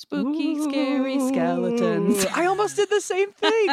Spooky, scary skeletons. I almost did the same thing.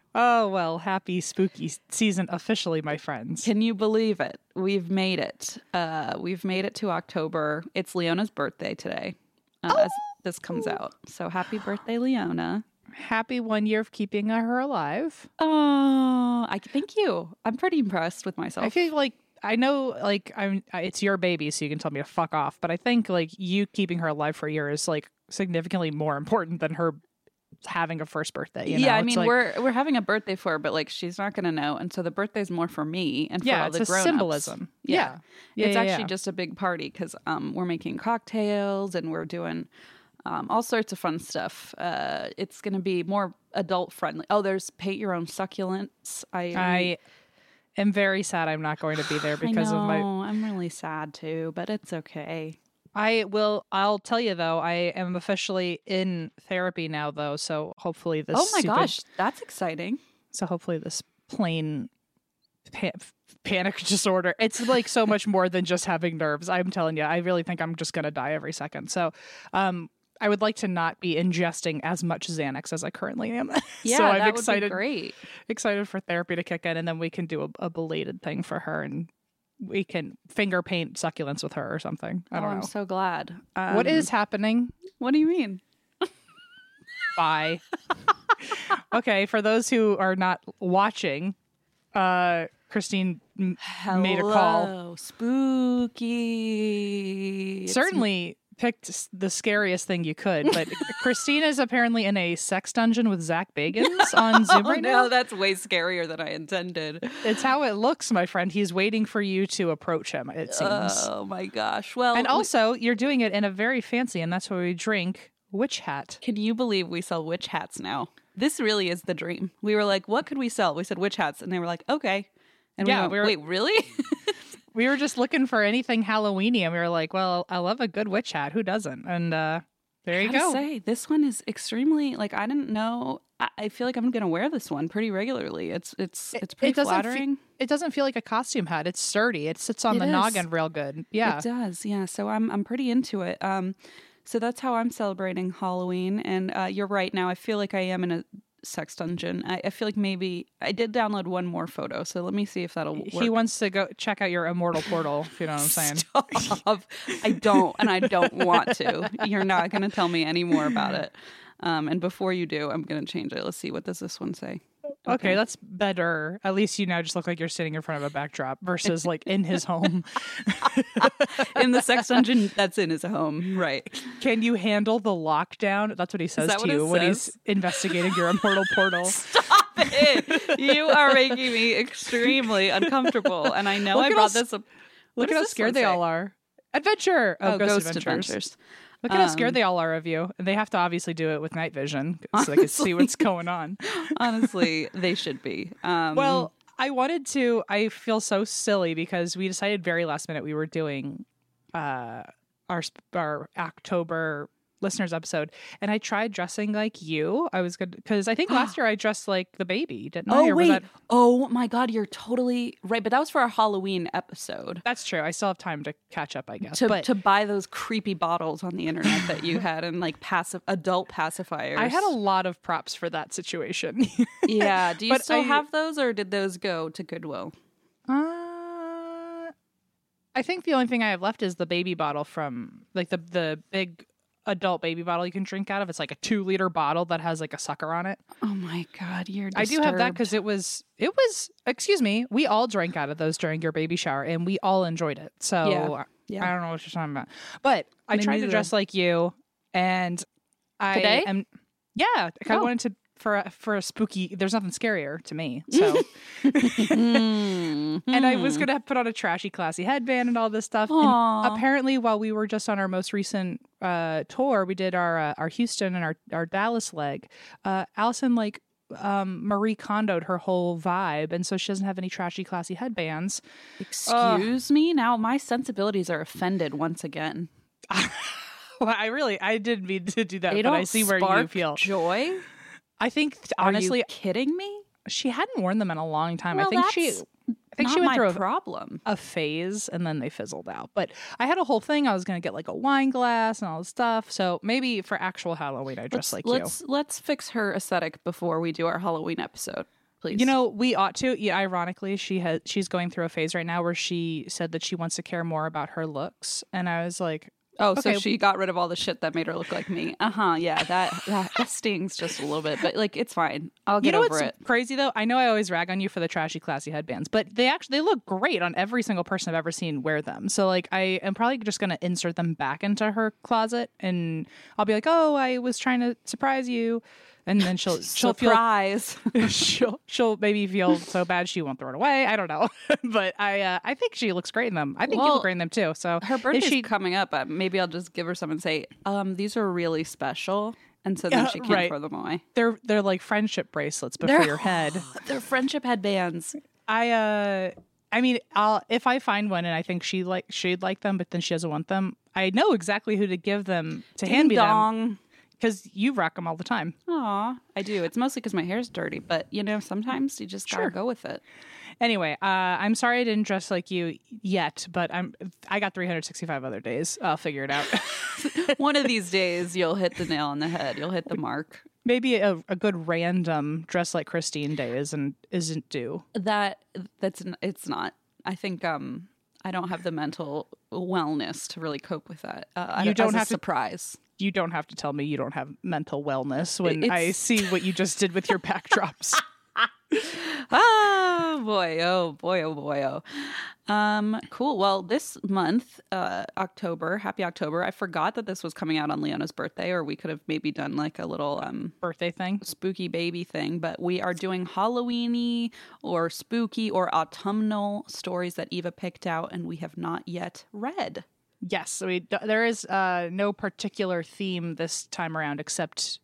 oh, well, happy spooky season officially, my friends. Can you believe it? We've made it. Uh, we've made it to October. It's Leona's birthday today uh, as this comes out. So happy birthday, Leona. Happy one year of keeping her alive. Oh, I thank you. I'm pretty impressed with myself. I feel like I know, like I'm. It's your baby, so you can tell me to fuck off. But I think like you keeping her alive for a year is like significantly more important than her having a first birthday. You know? yeah, I mean like- we're we're having a birthday for her, but like she's not gonna know, and so the birthday's more for me and for yeah, all it's the grown symbolism. Yeah. Yeah, it's yeah, actually just a big party because um, we're making cocktails and we're doing um, all sorts of fun stuff. Uh, it's going to be more adult friendly. Oh, there's paint your own succulents. I I am very sad I'm not going to be there because I of my know, I'm really sad too, but it's okay. I will. I'll tell you though. I am officially in therapy now, though. So hopefully this. oh my stupid- gosh, that's exciting. So hopefully this plain pa- panic disorder. It's like so much more than just having nerves. I'm telling you. I really think I'm just gonna die every second. So, um, I would like to not be ingesting as much Xanax as I currently am. Yeah, so I'm that excited. would be great. Excited for therapy to kick in, and then we can do a, a belated thing for her and. We can finger paint succulents with her or something. I oh, don't know. I'm so glad. what Um, is happening? What do you mean? Bye. okay, for those who are not watching, uh, Christine m- made a call. Hello, Spooky. Certainly picked the scariest thing you could, but Christine is apparently in a sex dungeon with Zak Bagans on oh, Zoom Oh, right no, now. that's way scarier than I intended. It's how it looks, my friend. He's waiting for you to approach him, it seems. Oh my gosh. Well, and we- also, you're doing it in a very fancy, and that's why we drink witch hat. can you believe we sell witch hats now? This really is the dream. We were like, what could we sell? We said witch hats, and they were like, okay. And Yeah, we we were- wait, really? We were just looking for anything Halloweeny, and we were like, "Well, I love a good witch hat. Who doesn't?" And uh, there you go. Say this one is extremely like I didn't know. I, I feel like I'm gonna wear this one pretty regularly. It's it's it's pretty doesn't fe- flattering. it doesn't feel like a costume hat. It's sturdy. It sits on It the is. noggin real good. Yeah. It does, yeah. So I'm I'm pretty into it. Um, so that's how I'm celebrating Halloween. And uh, you're right. Now I feel like I am in a sex dungeon. I, I feel like maybe I did download one more photo. So let me see if that'll work. He wants to go check out your immortal portal, if you know what I'm saying. Stop. I don't, and I don't want to. You're not going to tell me any more about it. Um, and before you do, I'm going to change it. Let's see. What does this one say? Okay. that's better. At least you now just look like you're sitting in front of a backdrop versus like in his home. in the sex dungeon that's in his home. Right. Can you handle the lockdown? That's what he says to you when he's investigating your immortal portal. Stop it. You are making me extremely uncomfortable. And I know Look I brought this up. Look at how scared they all are. Adventure. Oh, Oh, Ghost, Ghost Adventures. Adventures. Look at how scared Um, they all are of you. And they have to obviously do it with night vision so they can see what's going on. Honestly, they should be. Um, Well, I wanted to. I feel so silly because we decided very last minute we were doing uh, our our October listeners episode, and I tried dressing like you. I was good because I think last year I dressed like the baby, didn't I? Oh Or wait! that- Oh my God, you're totally right. But that was for our Halloween episode. that's true. I still have time to catch up, I guess. To, but to buy those creepy bottles on the internet that you had and like passive adult pacifiers. I had a lot of props for that situation. yeah. Do you but still I- have those, or did those go to Goodwill? Uh, I think the only thing I have left is the baby bottle from like the the big adult baby bottle you can drink out of. It's like a two liter bottle that has like a sucker on it. Oh my God, you're. I do have that because it was it was excuse me. We all drank out of those during your baby shower and we all enjoyed it. So Yeah. Yeah. I don't know what you're talking about, but I Me tried to dress like you, and I Today? am yeah. I Oh. wanted to for a, for a spooky. There's nothing scarier to me. So. Mm, and I was gonna put on a trashy, classy headband and all this stuff. Apparently, while we were just on our most recent uh, tour, we did our uh, our Houston and our our Dallas leg. Uh, Allison like um, Marie Kondoed her whole vibe, and so she doesn't have any trashy, classy headbands. Excuse me. Now my sensibilities are offended once again. well, I really I didn't mean to do that, They but I see where you feel. joy. I think Are honestly, you kidding me? she hadn't worn them in a long time. Well, I think she. I think she went through a, problem. a phase and then they fizzled out. But I had a whole thing. I was going to get like a wine glass and all this stuff. So maybe for actual Halloween, I dress Let's like let's let's fix her aesthetic before we do our Halloween episode, please. you. You know, we ought to. Yeah, ironically, she has she's going through a phase right now where she said that she wants to care more about her looks, and I was like, Oh, so she got rid of all the shit that made her look like me. Uh huh. Yeah, that, that that stings just a little bit, but like it's fine. I'll you get know over what's it. crazy though? I know I always rag on you for the trashy, classy headbands, but they actually they look great on every single person I've ever seen wear them. So like, I am probably just going to insert them back into her closet, and I'll be like, oh, I was trying to surprise you, and then she'll she'll feel Surprise. she'll she'll maybe feel so bad she won't throw it away. I don't know, but I uh, I think she looks great in them. I think you Well, look great in them too. So her birthday's she coming up. Uh, maybe I'll just give her some and say, um, these are really special, and so then Yeah, she can't right. throw them away. they're they're like friendship bracelets, but They're- for your head. They're friendship headbands. I uh I mean, I'll if I find one and I think she like she'd like them, but then she doesn't want them. I know exactly who to give them to hand me them dong. Because you rock them all the time. Aw, I do. It's mostly because my hair's dirty, but you know, sometimes you just gotta Sure. go with it. Anyway, uh, I'm sorry I didn't dress like you yet, but I'm I got 365 other days. I'll figure it out. One of these days, you'll hit the nail on the head. You'll hit the mark. Maybe a, a good random dress like Christine day isn't isn't due. That that's it's not. I think um I don't have the mental wellness to really cope with that. Uh, I You don't as a have to- surprise. You don't have to tell me you don't have mental wellness when I see what you just did with your backdrops. oh boy oh boy oh boy oh um cool well this month uh october happy october i forgot that this was coming out on leona's birthday or we could have maybe done like a little um Birthday thing. spooky baby thing but we are doing halloweeny or spooky or autumnal stories that eva picked out and we have not yet read Yes, we, there is uh, no particular theme this time around except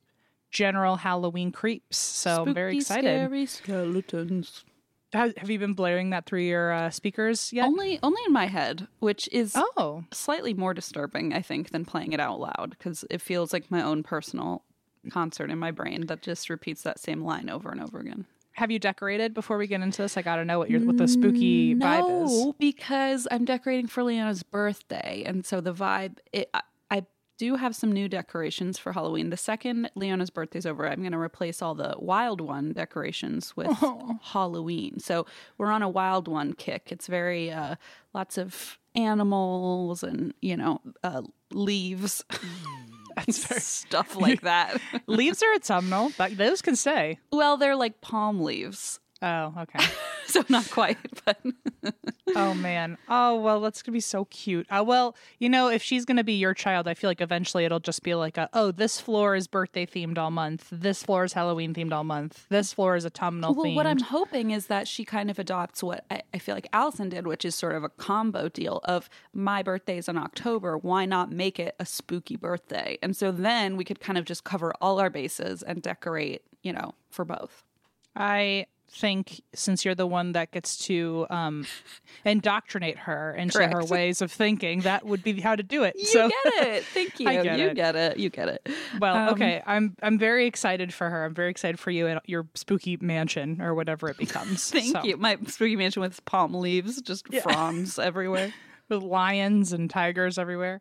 general Halloween creeps. So I'm very excited. scary skeletons Have, have you been blaring that through your uh, speakers yet? only only in my head which is oh, slightly more disturbing, I think, than playing it out loud because it feels like my own personal concert in my brain that just repeats that same line over and over again. Have you decorated before we get into this? I got to know what your what the spooky vibe is. No, because I'm decorating for Leona's birthday, and so the vibe. It, I, I do have some new decorations for Halloween. The second Leona's birthday's over, I'm going to replace all the Wild One decorations with Halloween. So we're on a Wild One kick. It's very uh, lots of animals and you know uh, leaves. That's very, stuff like that. leaves are autumnal, but those can stay. well, they're like palm leaves. Oh, okay. So not quite, but oh man. Oh well, that's gonna be so cute. Uh, well, you know, if she's gonna be your child, I feel like eventually it'll just be like, a, oh, this floor is birthday themed all month. This floor is Halloween themed all month. This floor is autumnal well, themed. what I'm hoping is that she kind of adopts what I, I feel like Allison did, which is sort of a combo deal of my birthday is in October. Why not make it a spooky birthday? And so then we could kind of just cover all our bases and decorate, you know, for both. I think since you're the one that gets to um, indoctrinate her into her ways of thinking, that would be how to do it. You so, get it. Thank you. Get you it. get it. You get it. well, Um, okay, I'm I'm very excited for her. I'm very excited for you and your spooky mansion or whatever it becomes. Thank So, you. My spooky mansion with palm leaves, just fronds everywhere. With lions and tigers everywhere.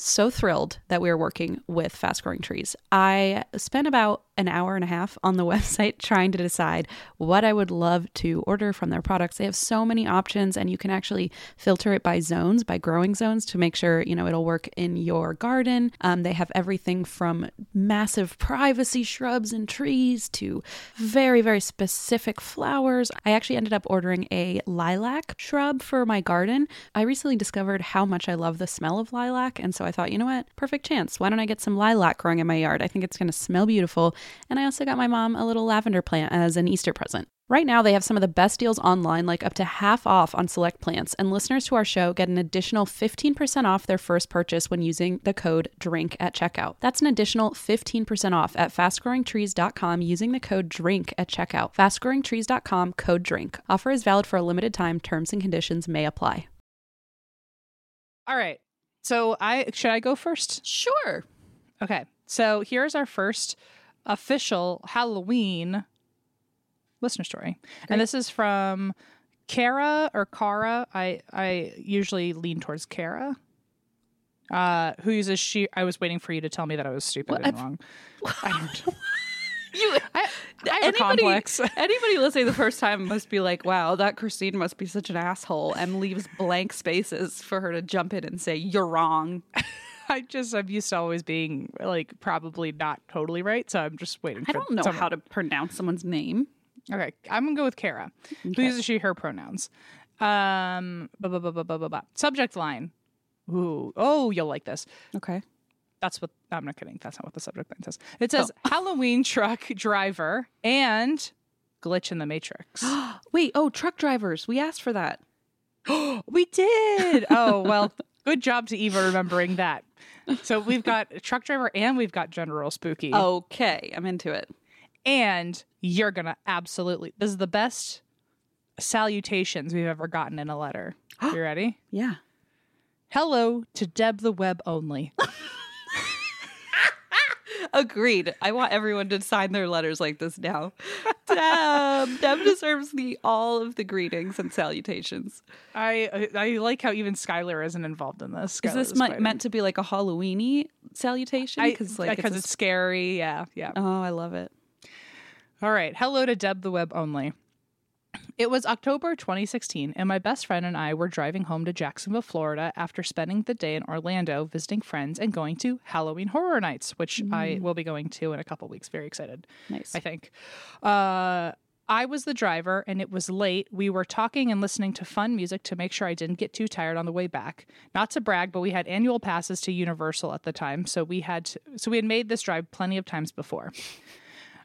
so thrilled that we are working with Fast Growing Trees. I spent about an hour and a half on the website trying to decide what I would love to order from their products. They have so many options and you can actually filter it by zones, by growing zones to make sure, you know, it'll work in your garden. Um, they have everything from massive privacy shrubs and trees to very, very specific flowers. I actually ended up ordering a lilac shrub for my garden. I recently discovered how much I love the smell of lilac. And so I thought, you know what? Perfect chance. Why don't I get some lilac growing in my yard? I think it's going to smell beautiful. And I also got my mom a little lavender plant as an Easter present. Right now, they have some of the best deals online, like up to half off on select plants. And listeners to our show get an additional 15% off their first purchase when using the code DRINK at checkout. That's an additional 15% off at fastgrowingtrees.com using the code DRINK at checkout. Fastgrowingtrees.com code DRINK. Offer is valid for a limited time. Terms and conditions may apply. All right. So I should I go first? Sure. Okay. So here's our first official Halloween listener story. And this is from Kara or Kara. I I usually lean towards Kara. Uh, who uses she? I was waiting for you to tell me that I was stupid What? and wrong. I don't. You I, I have a anybody, complex. anybody listening the first time must be like, wow, that Christine must be such an asshole and leaves blank spaces for her to jump in and say, you're wrong. I just I'm used to always being like probably not totally right, so I'm just waiting. I for don't know someone- how to pronounce someone's name. Okay, I'm gonna go with Kara. Who uses she her pronouns? Um, blah, blah, blah, blah, blah, blah, blah. subject line. Ooh, oh, you'll like this. Okay. That's what I'm not kidding. That's not what the subject line says. It oh. says Halloween truck driver and glitch in the Matrix. Wait, oh, truck drivers. We asked for that. we did. Oh well, good job to Eva remembering that. So we've got truck driver and we've got General Spooky. Okay, I'm into it. and you're gonna absolutely. This is the best salutations we've ever gotten in a letter. You ready? Yeah. Hello to Deb the Web only. Agreed. I want everyone to sign their letters like this now. Deb, Deb deserves the all of the greetings and salutations. I I like how even Skylar isn't involved in this. Is Skylar this is meant, quite- meant to be like a Halloweeny salutation? Because like because a- it's scary. Yeah, yeah. oh, I love it. All right. Hello to Deb the Web only. It was October 2016, and my best friend and I were driving home to Jacksonville, Florida, after spending the day in Orlando visiting friends and going to Halloween Horror Nights, which I will be going to in a couple weeks. Very excited. Nice. I think. Uh, I was the driver and it was late. We were talking and listening to fun music to make sure I didn't get too tired on the way back. Not to brag, but we had annual passes to Universal at the time, so we had to, so we had made this drive plenty of times before.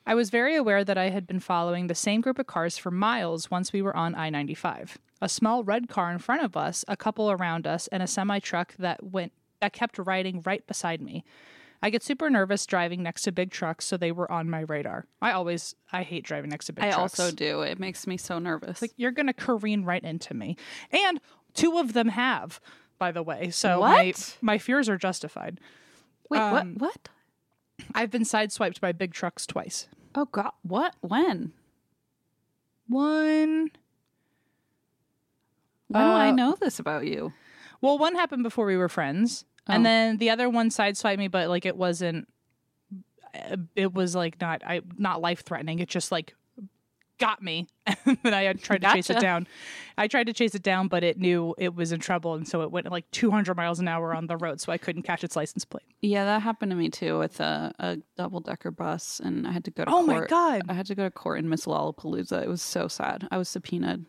I was very aware that I had been following the same group of cars for miles once we were on I-95. A small red car in front of us, a couple around us, and a semi truck that went that kept riding right beside me. I get super nervous driving next to big trucks, so they were on my radar. I always I hate driving next to big trucks. I trucks. also do. It makes me so nervous. like you're gonna careen right into me. And two of them have, by the way. So What? my my fears are justified. Wait, um, what? What? I've been sideswiped by big trucks twice. Oh God! What? When? One When do I Uh, know this about you? well, one happened before we were friends. Oh. And then the other one sideswiped me, but like it wasn't uh, it was like not I not life threatening. It just like got me. and then I tried to chase it down. I tried to chase it down, but it knew it was in trouble and so it went like 200 miles an hour on the road so I couldn't catch its license plate. Yeah, that happened to me too with a, a double decker bus, and I had to go to Oh court. my god. I had to go to court in Miss Lollapalooza. It was so sad. I was subpoenaed.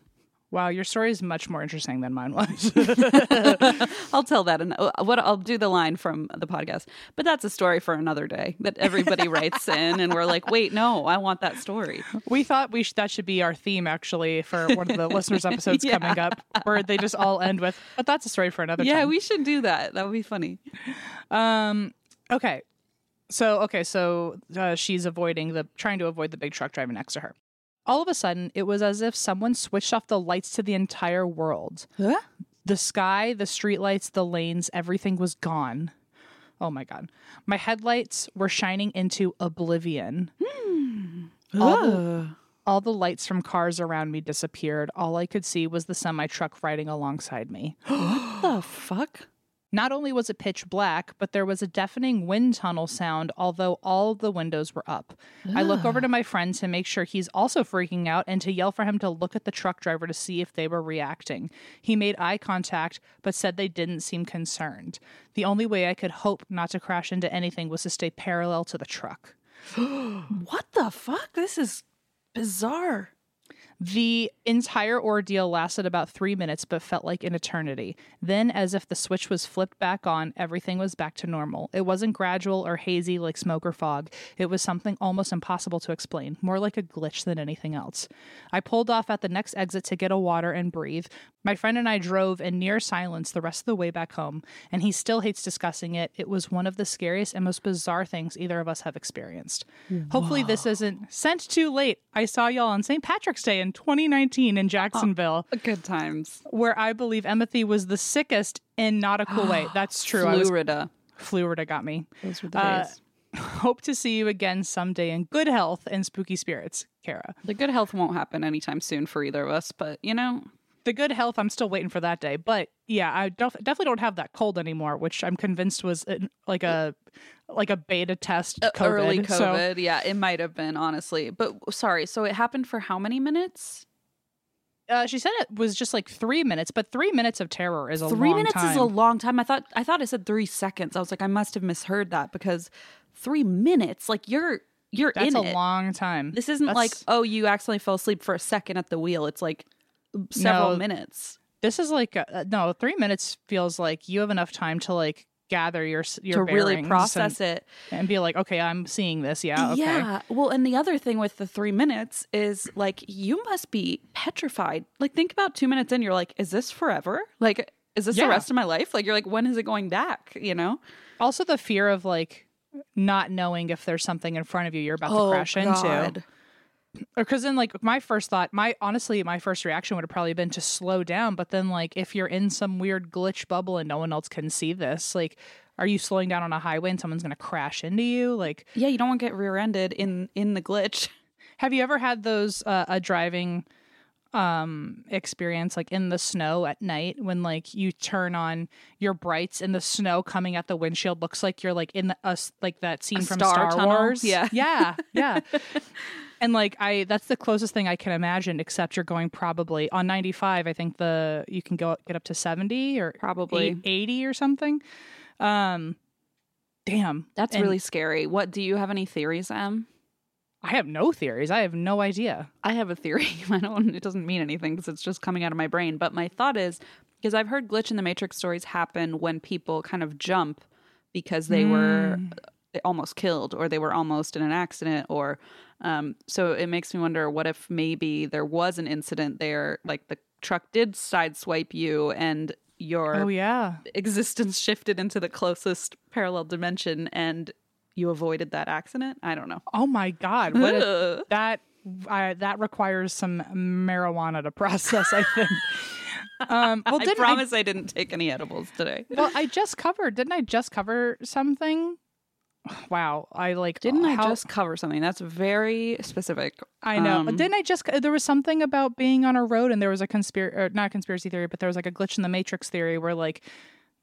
Wow, your story is much more interesting than mine was. I'll tell that, and what I'll do the line from the podcast. But that's a story for another day that everybody writes in, and we're like, wait, no, I want that story. we thought we sh- that should be our theme actually for one of the listeners episodes Yeah. coming up where they just all end with but that's a story for another Yeah, time. we should do that. That would be funny. Um. Okay. So okay. So uh, she's avoiding the trying to avoid the big truck driving next to her. All of a sudden, it was as if someone switched off the lights to the entire world. Huh? The sky, the streetlights, the lanes, everything was gone. Oh my god. My headlights were shining into oblivion. Hmm. All the, all the lights from cars around me disappeared. All I could see was the semi truck riding alongside me. What the fuck? Not only was it pitch black, but there was a deafening wind tunnel sound, although all the windows were up. I look over to my friend to make sure he's also freaking out and to yell for him to look at the truck driver to see if they were reacting. He made eye contact, but said they didn't seem concerned. The only way I could hope not to crash into anything was to stay parallel to the truck. What the fuck? This is bizarre. The entire ordeal lasted about three minutes, but felt like an eternity. Then, as if the switch was flipped back on, everything was back to normal. It wasn't gradual or hazy like smoke or fog. It was something almost impossible to explain, more like a glitch than anything else. I pulled off at the next exit to get a water and breathe. My friend and I drove in near silence the rest of the way back home, and he still hates discussing it. It was one of the scariest and most bizarre things either of us have experienced. Hopefully, this isn't sent too late. I saw y'all on St. Patrick's Day in 2019 in Jacksonville, Good times. where I believe Emmethy was the sickest in not a cool way. That's true. Florida. Florida got me. Those were the Uh, days. Hope to see you again someday in good health and spooky spirits, Kara. The good health won't happen anytime soon for either of us, but you know, The good health, I'm still waiting for that day. But yeah, I def- definitely don't have that cold anymore, which I'm convinced was in, like a like a beta test COVID. Uh, early So- COVID. yeah, it might have been honestly. But sorry, so it happened for how many minutes? uh, she said it was just like three minutes, but three minutes of terror is a three minutes time. is a long time. I thought I thought it said three seconds. I was like, I must have misheard that because three minutes, like you're you're That's in a it. long time. this isn't That's- like oh, you accidentally fell asleep for a second at the wheel. It's like several No. minutes This is like a, no three minutes feels like you have enough time to like gather your your to really process and, it. and be like, okay, I'm seeing this. Yeah, okay. Yeah. Well, and the other thing with the three minutes is like you must be petrified. Like think about two minutes in, you're like, is this forever? Like, is this Yeah. the rest of my life? Like you're like, when is it going back? You know? Also, the fear of like not knowing if there's something in front of you you're about Oh, to crash into. Because then like my first thought my honestly my first reaction would have probably been to slow down but then like if you're in some weird glitch bubble and no one else can see this like are you slowing down on a highway and someone's going to crash into you like Yeah, you don't want to get rear-ended in in the glitch. have you ever had those uh, a driving um experience like in the snow at night when like you turn on your brights and the snow coming at the windshield looks like you're like in the us like that scene from star Star? Wars Yeah. yeah yeah and like I that's the closest thing I can imagine except you're going probably on 95 I think the you can go get up to 70 or Probably. eight- 80 or something um damn That's And really scary. What do you have any theories, Em? I have no theories. I have no idea. I have a theory. I don't. It doesn't mean anything because it's just coming out of my brain. But my thought is because I've heard glitch in the matrix stories happen when people kind of jump because they were almost killed or they were almost in an accident or um, so it makes me wonder what if maybe there was an incident there like the truck did sideswipe you and your Oh yeah. existence shifted into the closest parallel dimension and you avoided that accident i don't know Oh my god. What a, that I, that requires some marijuana to process, I think. um well i promise I didn't take any edibles today well I just covered didn't I just cover something? Wow. I like Didn't I how- just cover something? That's very specific. I know. Um, Didn't I just? There was something about being on a road, and there was a conspiracy not a conspiracy theory, but there was like a glitch in the matrix theory where like,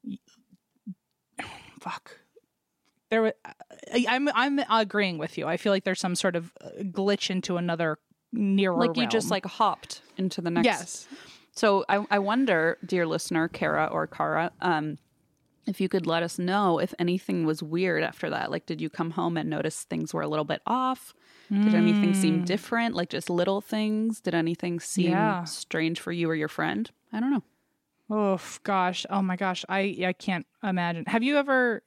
fuck, there was. I, I'm I'm agreeing with you. I feel like there's some sort of uh, glitch into another nearer. like you just like hopped into the next. yes. So I, I wonder, dear listener, Kara or Kara, um, if you could let us know if anything was weird after that. Like, did you come home and notice things were a little bit off? Did anything seem hmm. different? Like just little things? Did anything seem Yeah. strange for you or your friend? I don't know. Oh gosh. Oh my gosh. I I can't imagine. Have you ever?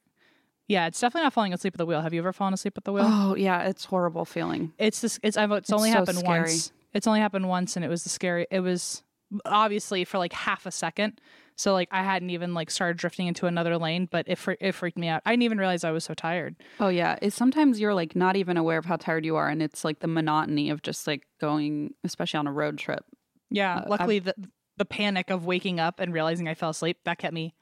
Yeah, it's definitely not falling asleep at the wheel. Have you ever fallen asleep at the wheel? Oh yeah, it's horrible feeling. It's this. It's. I've. It's, It's only so happened scary. once. It's only happened once, and it was the scary. It was obviously for like half a second. So like I hadn't even like started drifting into another lane, but it fre- it freaked me out. I didn't even realize I was so tired. Oh yeah, it's sometimes you're like not even aware of how tired you are, and it's like the monotony of just like going, especially on a road trip. Yeah. Uh, luckily, the the panic of waking up and realizing I fell asleep that kept me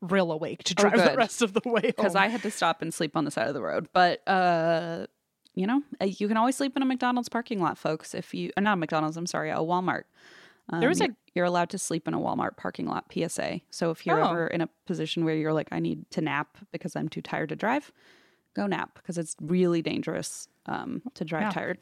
real awake to Oh, drive the rest of the way because. I had to stop and sleep on the side of the road. But uh, you know, uh, you can always sleep in a McDonald's parking lot, folks. If you, uh, not McDonald's, I'm sorry, a Walmart. Um, There was a- you're, allowed to sleep in a Walmart parking lot. PSA. So if you're Oh. ever in a position where you're like, I need to nap because I'm too tired to drive, go nap because it's really dangerous um, to drive Yeah. tired.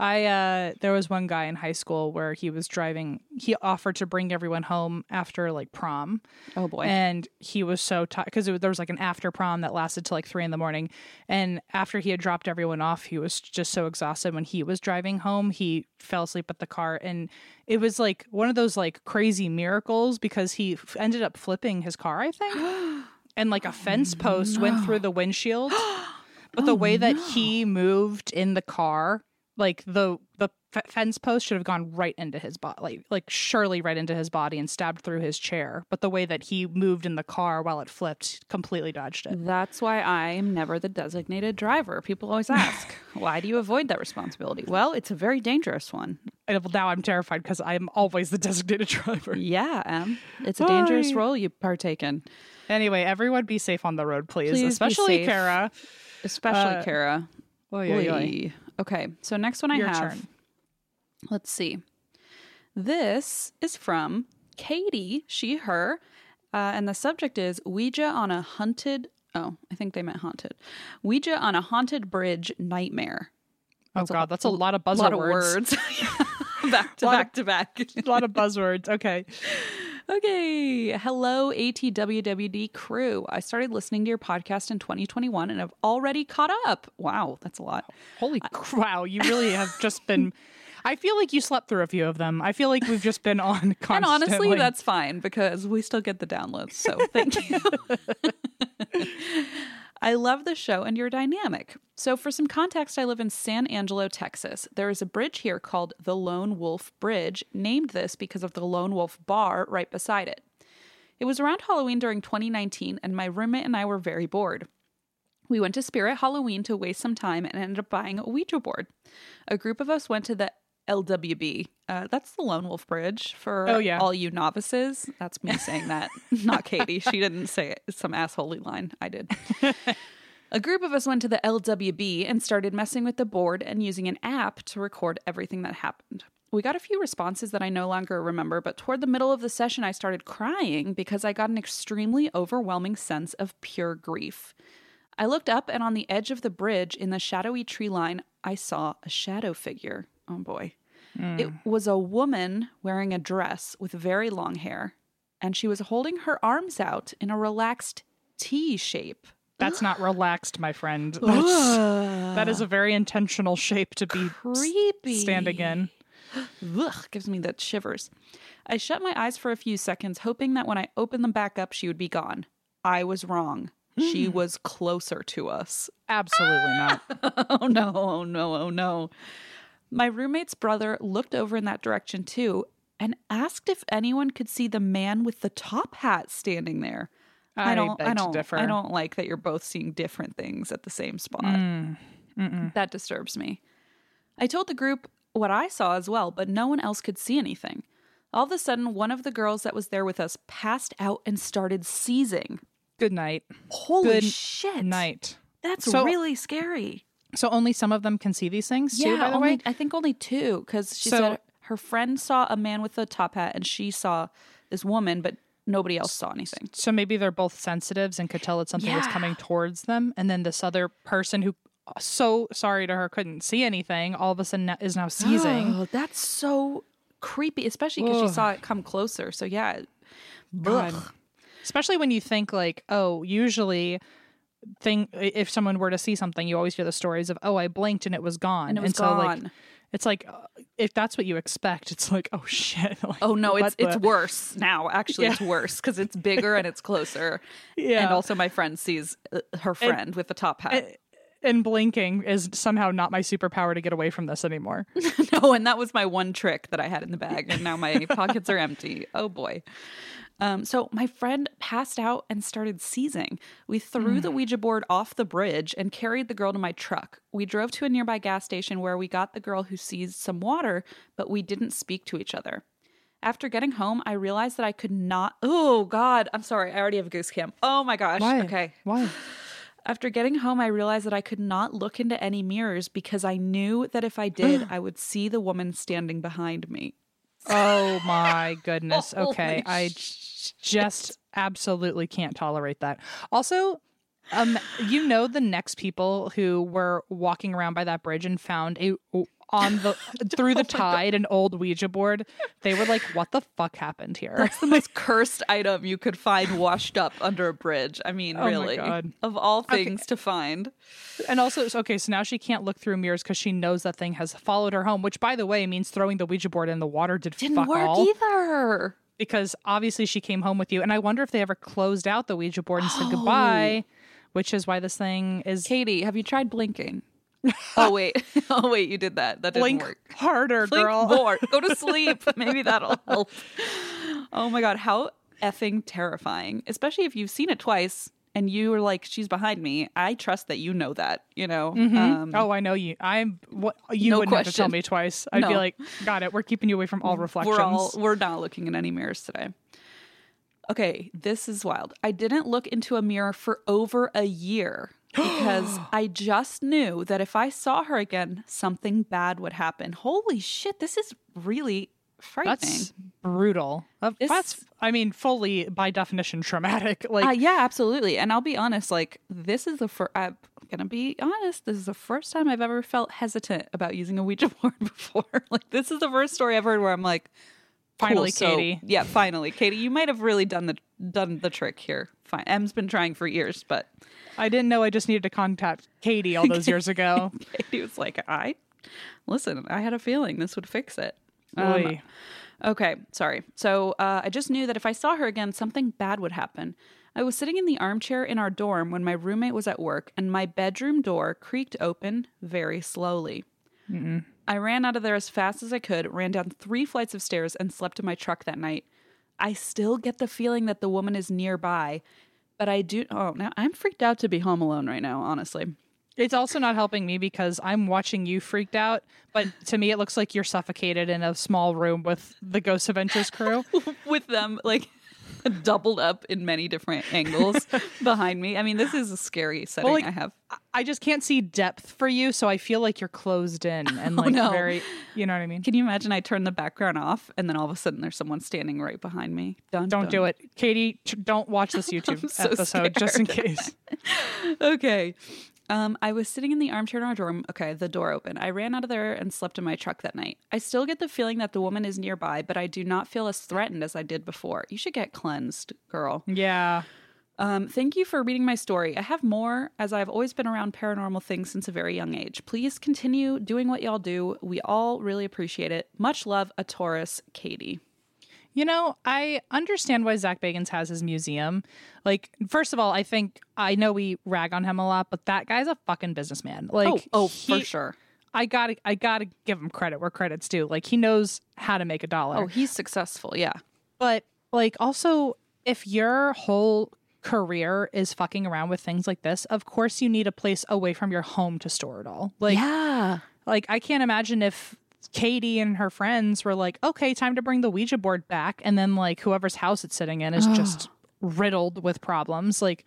I uh there was one guy in high school where he was driving he offered to bring everyone home after like prom. Oh boy. and he was so tired because there was like an after prom that lasted till like three in the morning. And after he had dropped everyone off he was just so exhausted. When he was driving home he fell asleep at the car. And it was like one of those like crazy miracles because he f- ended up flipping his car i think. And like a fence post went through the windshield. But the way that he moved in the car like the the f- fence post should have gone right into his body like like surely right into his body and stabbed through his chair but the way that he moved in the car while it flipped completely dodged it That's why I'm never the designated driver. People always ask, why do you avoid that responsibility? Well, it's a very dangerous one. and now i'm terrified because i'm always the designated driver Yeah, Em. It's a dangerous Hi. role you partake in, anyway everyone be safe on the road please, Please especially kara especially Uh, Kara. Oy, oy, oy. Oy. Okay, so next one I Your have. turn. Let's see. This is from Katie, she, her, uh, and the subject is Ouija on a hunted. Oh, I think they meant haunted. Ouija on a haunted bridge nightmare. oh god lot- that's a lot of buzzwords. A lot of words, back to Lot of- back to back. a lot of buzzwords okay Okay. Hello, ATWWD crew. I started listening to your podcast in 2021 and have already caught up. Wow, that's a lot. Holy cr- wow, you really have just been. I feel like you slept through a few of them. I feel like we've just been on constantly. And honestly, that's fine because we still get the downloads. So thank you. I love the show and your dynamic. So, for some context, I live in San Angelo, Texas. There is a bridge here called the Lone Wolf Bridge, named this because of the Lone Wolf Bar right beside it. It was around Halloween during 2019, and my roommate and I were very bored. We went to Spirit Halloween to waste some time and ended up buying a Ouija board. A group of us went to the LWB. Uh, that's the Lone Wolf Bridge for Oh, yeah. all you novices. That's me saying that, not Katie. She didn't say it. Some assholey line. I did. A group of us went to the LWB and started messing with the board and using an app to record everything that happened. We got a few responses that I no longer remember, but toward the middle of the session, I started crying because I got an extremely overwhelming sense of pure grief. I looked up, and on the edge of the bridge in the shadowy tree line, I saw a shadow figure. Oh boy. It mm. was a woman wearing a dress with very long hair, and she was holding her arms out in a relaxed T shape That's not relaxed, my friend. That's, that is a very intentional shape to be s- creepy. standing in. Ugh, gives me the shivers. I shut my eyes for a few seconds, hoping that when I opened them back up, she would be gone. I was wrong. She mm. was closer to us. Absolutely not. oh no, oh no, oh no. My roommate's brother looked over in that direction too and asked if anyone could see the man with the top hat standing there. I don't beg I don't. I don't like that you're both seeing different things at the same spot. Mm. That disturbs me. I told the group what I saw as well, but no one else could see anything. All of a sudden, one of the girls that was there with us passed out and started seizing. Good night. Holy Good shit. Night. That's So- really scary. So only some of them can see these things too, by the only, way? I think only two because she So- said her friend saw a man with a top hat and she saw this woman, but nobody else saw anything. So maybe they're both sensitives and could tell that something was coming towards them. And then this other person who, uh, so sorry to her, couldn't see anything, all of a sudden is now seizing. Oh, that's so creepy, especially because she saw it come closer. So yeah. Especially when you think like, oh, usually thing if someone were to see something, you always hear the stories of, oh, I blinked and it was gone. and it was so like it's like uh, if that's what you expect, it's like, oh shit. Like, oh no, it's what it's worse now. Actually, it's worse because it's bigger and it's closer. Yeah. And also, my friend sees uh, her friend with the top hat. and blinking is somehow not my superpower to get away from this anymore. no, and that was my one trick that I had in the bag, and now my pockets are empty. Oh boy. Um, so my friend passed out and started seizing. We threw the Ouija board off the bridge and carried the girl to my truck. We drove to a nearby gas station where we got the girl who seized some water, but we didn't speak to each other. After getting home, I realized that I could not. Oh God, I'm sorry. I already have a goose cam. Oh my gosh. Why? Okay. Why? After getting home, I realized that I could not look into any mirrors because I knew that if I did, I would see the woman standing behind me. Oh my goodness. Holy Okay. I just absolutely can't tolerate that. Also, um you know the next people who were walking around by that bridge and found a on the through the tide an old Ouija board. They were like, "What the fuck happened here?" That's the most cursed item you could find washed up under a bridge. I mean, Oh really. Of all things to find. And also, okay, so now she can't look through mirrors because she knows that thing has followed her home. Which, by the way, means throwing the Ouija board in the water did Didn't fuck work all. either. because obviously she came home with you. And I wonder if they ever closed out the Ouija board and said goodbye, which is why this thing is Katie, have you tried blinking? oh wait. Oh wait, you did that. That didn't blink work. harder, Blink girl. more. Go to sleep. Maybe that'll help. Oh my god, how effing terrifying. Especially if you've seen it twice and you were like, she's behind me. I trust that you know that, you know. Um, oh, I know you. I'm. What you No wouldn't have to tell me twice. I'd be like, got it. We're keeping you away from all reflections. We're all we're not looking in any mirrors today. Okay, this is wild. I didn't look into a mirror for over a year because I just knew that if I saw her again, something bad would happen. Holy shit, this is really frightening. That's brutal. Uh, This- That's. I mean, fully by definition traumatic. Like. Uh, yeah, absolutely. And I'll be honest, like this is the first. I'm gonna be honest. This is the first time I've ever felt hesitant about using a Ouija board before. like this is the first story I've heard where I'm like, cool, Finally, so- Katie. Yeah, finally, Katie. You might have really done the done the trick here. Fine. Em's been trying for years, but I didn't know I just needed to contact Katie all those years ago. Katie was like, I listen. I had a feeling this would fix it. Um, Okay, sorry. So uh, I just knew that if I saw her again, something bad would happen. I was sitting in the armchair in our dorm when my roommate was at work, and my bedroom door creaked open very slowly. I ran out of there as fast as I could, ran down three flights of stairs, and slept in my truck that night. I still get the feeling that the woman is nearby, but I do. Oh, now I'm freaked out to be home alone right now, honestly. It's also not helping me because I'm watching you freaked out, but to me it looks like you're suffocated in a small room with the Ghost Adventures crew. with them like doubled up in many different angles behind me. I mean, this is a scary setting like- I have. I just can't see depth for you, so I feel like you're closed in oh, and like Oh, no. very, you know what I mean? Can you imagine I turn the background off and then all of a sudden there's someone standing right behind me? Dun, Don't dun. do it, Katie. Don't watch this YouTube so episode just in case. Okay. Um, I was sitting in the armchair in our dorm. Okay, the door open. I ran out of there and slept in my truck that night. I still get the feeling that the woman is nearby, but I do not feel as threatened as I did before. You should get cleansed, girl. Yeah, Um, thank you for reading my story. I have more, as I've always been around paranormal things since a very young age. Please continue doing what y'all do. We all really appreciate it. Much love, a Taurus, Katie. You know, I understand why Zak Bagans has his museum. Like, first of all, I think I know we rag on him a lot, but that guy's a fucking businessman. Oh, like, oh, oh he- for sure. I gotta, I gotta give him credit where credit's due. Like, he knows how to make a dollar. Oh, he's successful. Yeah. But like also if your whole career is fucking around with things like this, of course you need a place away from your home to store it all. Like yeah. like I can't imagine if Katie and her friends were like, "Okay, time to bring the Ouija board back." And then like whoever's house it's sitting in is just riddled with problems. Like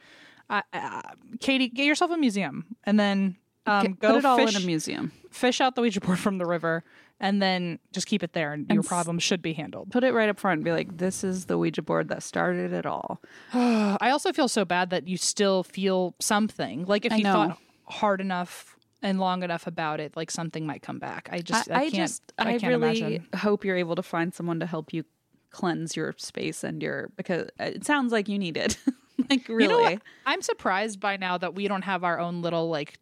uh, uh, Katie, get yourself a museum and then um, Get- go Put it all fish, in a museum. fish out the Ouija board from the river and then just keep it there and, your s- problems should be handled. Put it right up front and be like, this is the Ouija board that started it all. I also feel so bad that you still feel something. Like if I you know. thought hard enough and long enough about it, like something might come back. I just I, I, I can't just I, I, can't really imagine. hope you're able to find someone to help you cleanse your space and your because it sounds like you need it. like really. You know? I'm surprised by now that we don't have our own little like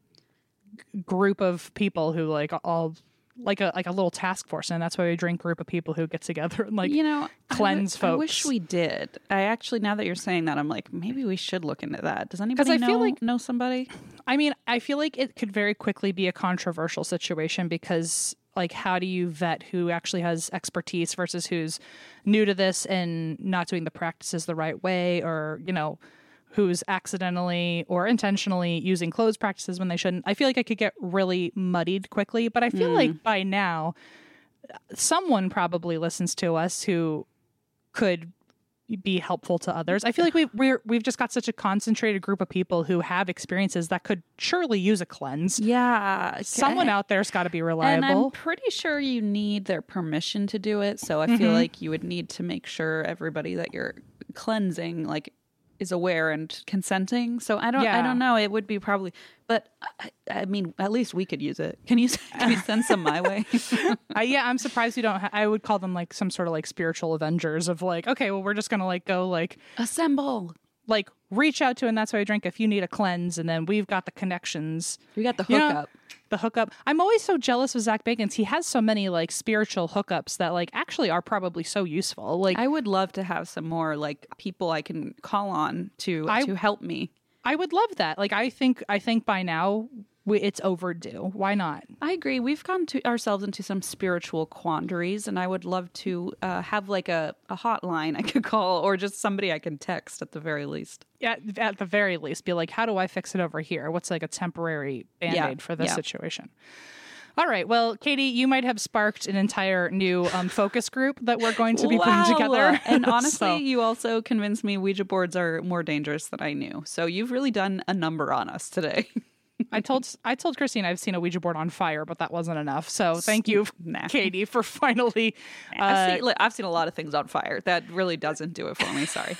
group of people who like all like a like a little task force and that's why we drink group of people who get together and like you know, I cleanse wi- I wish we did. I actually now that you're saying that, I'm like, maybe we should look into that. Does anybody I know, feel like- know somebody? I mean, I feel like it could very quickly be a controversial situation because, like, how do you vet who actually has expertise versus who's new to this and not doing the practices the right way, or, you know, who's accidentally or intentionally using closed practices when they shouldn't? I feel like I could get really muddied quickly, but I feel like by now, someone probably listens to us who could be helpful to others. I feel like we've we're, we've just got such a concentrated group of people who have experiences that could surely use a cleanse. Yeah, Someone out there's got to be reliable. And I'm pretty sure you need their permission to do it. So I Mm-hmm. feel like you would need to make sure everybody that you're cleansing like is aware and consenting. So I don't I don't know. It would be probably but I, I mean at least we could use it. Can you can you send some my way? I, yeah, I'm surprised we don't. Ha- I would call them like some sort of like spiritual avengers of like, okay, well, we're just gonna like go like Assemble. Like reach out to, and that's why I drink. If you need a cleanse, and then we've got the connections. We got the You know, hookup. the hookup. I'm always so jealous of Zak Bagans. He has so many like spiritual hookups that like actually are probably so useful. Like I would love to have some more like people I can call on to I- to help me. I would love that. Like I think I think by now we, it's overdue. Why not? I agree. We've gotten to ourselves into some spiritual quandaries, and I would love to uh, have like a, a hotline I could call, or just somebody I can text at the very least. Yeah, at the very least, be like, how do I fix it over here? What's like a temporary band aid Yeah, for this yeah. situation? All right. Well, Katie, you might have sparked an entire new um, focus group that we're going to be putting together. And honestly, So- you also convinced me Ouija boards are more dangerous than I knew. So you've really done a number on us today. I told I told Christine I've seen a Ouija board on fire, but that wasn't enough. So thank you, Nah. Katie, for finally. Uh, I've, seen, look, I've seen a lot of things on fire. That really doesn't do it for me. Sorry.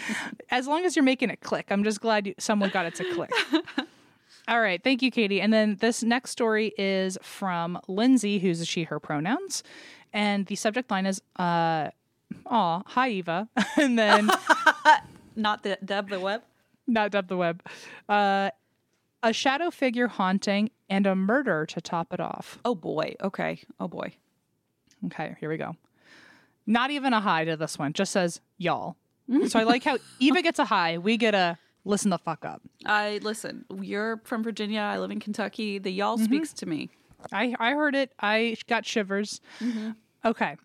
as long as you're making it click, I'm just glad you, someone got it to click. All right, thank you, Katie. And then this next story is from Lindsay, who's a she, her pronouns, and the subject line is, uh, "Aw, hi Eva," and then Not the Deb the Web. not Deb the Web, uh, a shadow figure haunting and a murder to top it off. Oh boy. Okay. Oh boy. Okay, here we go. Not even a hi to this one, just says y'all. so I like how Eva gets a hi, we get a listen the fuck up. I listen. You're from Virginia. I live in Kentucky. The y'all mm-hmm. speaks to me. I I heard it. I got shivers. Mm-hmm. Okay.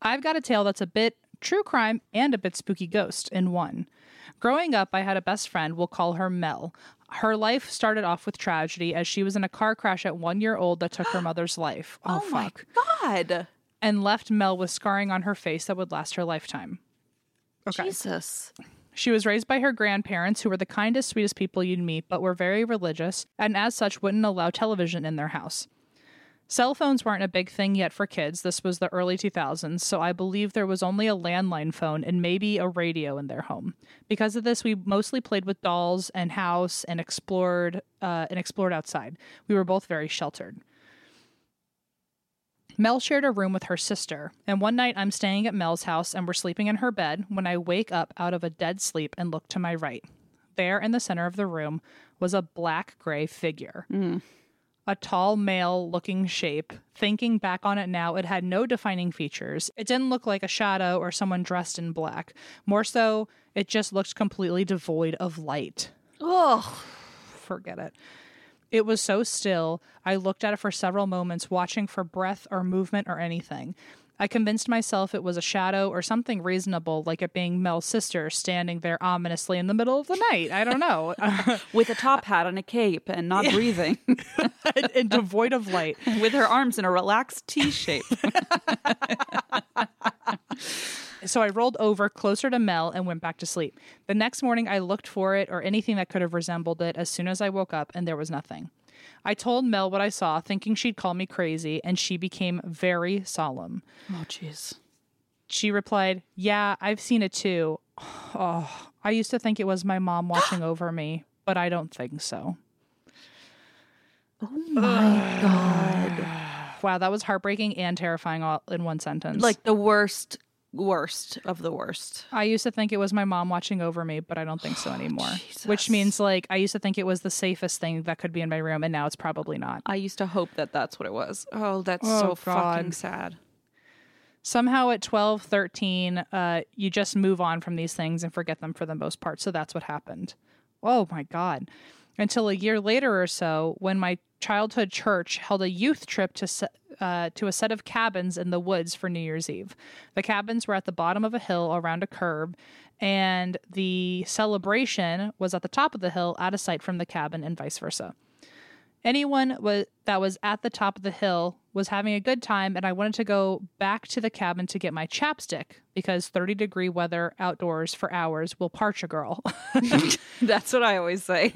I've got a tale that's a bit true crime and a bit spooky ghost in one. Growing up, I had a best friend, we'll call her Mel. Her life started off with tragedy as she was in a car crash at one year old that took her mother's life. Oh, oh fuck. my God. And left Mel with scarring on her face that would last her lifetime. Okay. Jesus. She was raised by her grandparents, who were the kindest, sweetest people you'd meet, but were very religious, and as such wouldn't allow television in their house. Cell phones weren't a big thing yet for kids. This was the early 2000s, so I believe there was only a landline phone and maybe a radio in their home. Because of this, we mostly played with dolls and house and explored uh, and explored outside. We were both very sheltered. Mel shared a room with her sister, and one night I'm staying at Mel's house and we're sleeping in her bed when I wake up out of a dead sleep and look to my right. There in the center of the room was a black gray figure. A tall male looking shape. Thinking back on it now, it had no defining features. It didn't look like a shadow or someone dressed in black. More so, it just looked completely devoid of light. Oh, Forget it. It was so still, I looked at it for several moments, watching for breath or movement or anything. I convinced myself it was a shadow or something reasonable, like it being Mel's sister standing there ominously in the middle of the night. I don't know. with a top hat and a cape and not breathing, and, and devoid of light. with her arms in a relaxed T shape. So I rolled over closer to Mel and went back to sleep. The next morning, I looked for it or anything that could have resembled it as soon as I woke up, and there was nothing. I told Mel what I saw, thinking she'd call me crazy, and she became very solemn. Oh, jeez. She replied, Yeah, I've seen it too. Oh, I used to think it was my mom watching over me, but I don't think so. Oh my god! Wow, that was heartbreaking and terrifying all in one sentence. Like the worst, worst of the worst. I used to think it was my mom watching over me, but I don't think so anymore. Which means like I used to think it was the safest thing that could be in my room, and now it's probably not. I used to hope that that's what it was. Oh, that's Oh, so fucking sad. Somehow at 12, 13, uh, you just move on from these things and forget them for the most part. So that's what happened. Oh my God. Until a year later or so, when my childhood church held a youth trip to, uh, to a set of cabins in the woods for New Year's Eve. The cabins were at the bottom of a hill around a curb, and the celebration was at the top of the hill, out of sight from the cabin, and vice versa. Anyone was, that was at the top of the hill was having a good time, and I wanted to go back to the cabin to get my chapstick because 30 degree weather outdoors for hours will parch a girl. That's what I always say.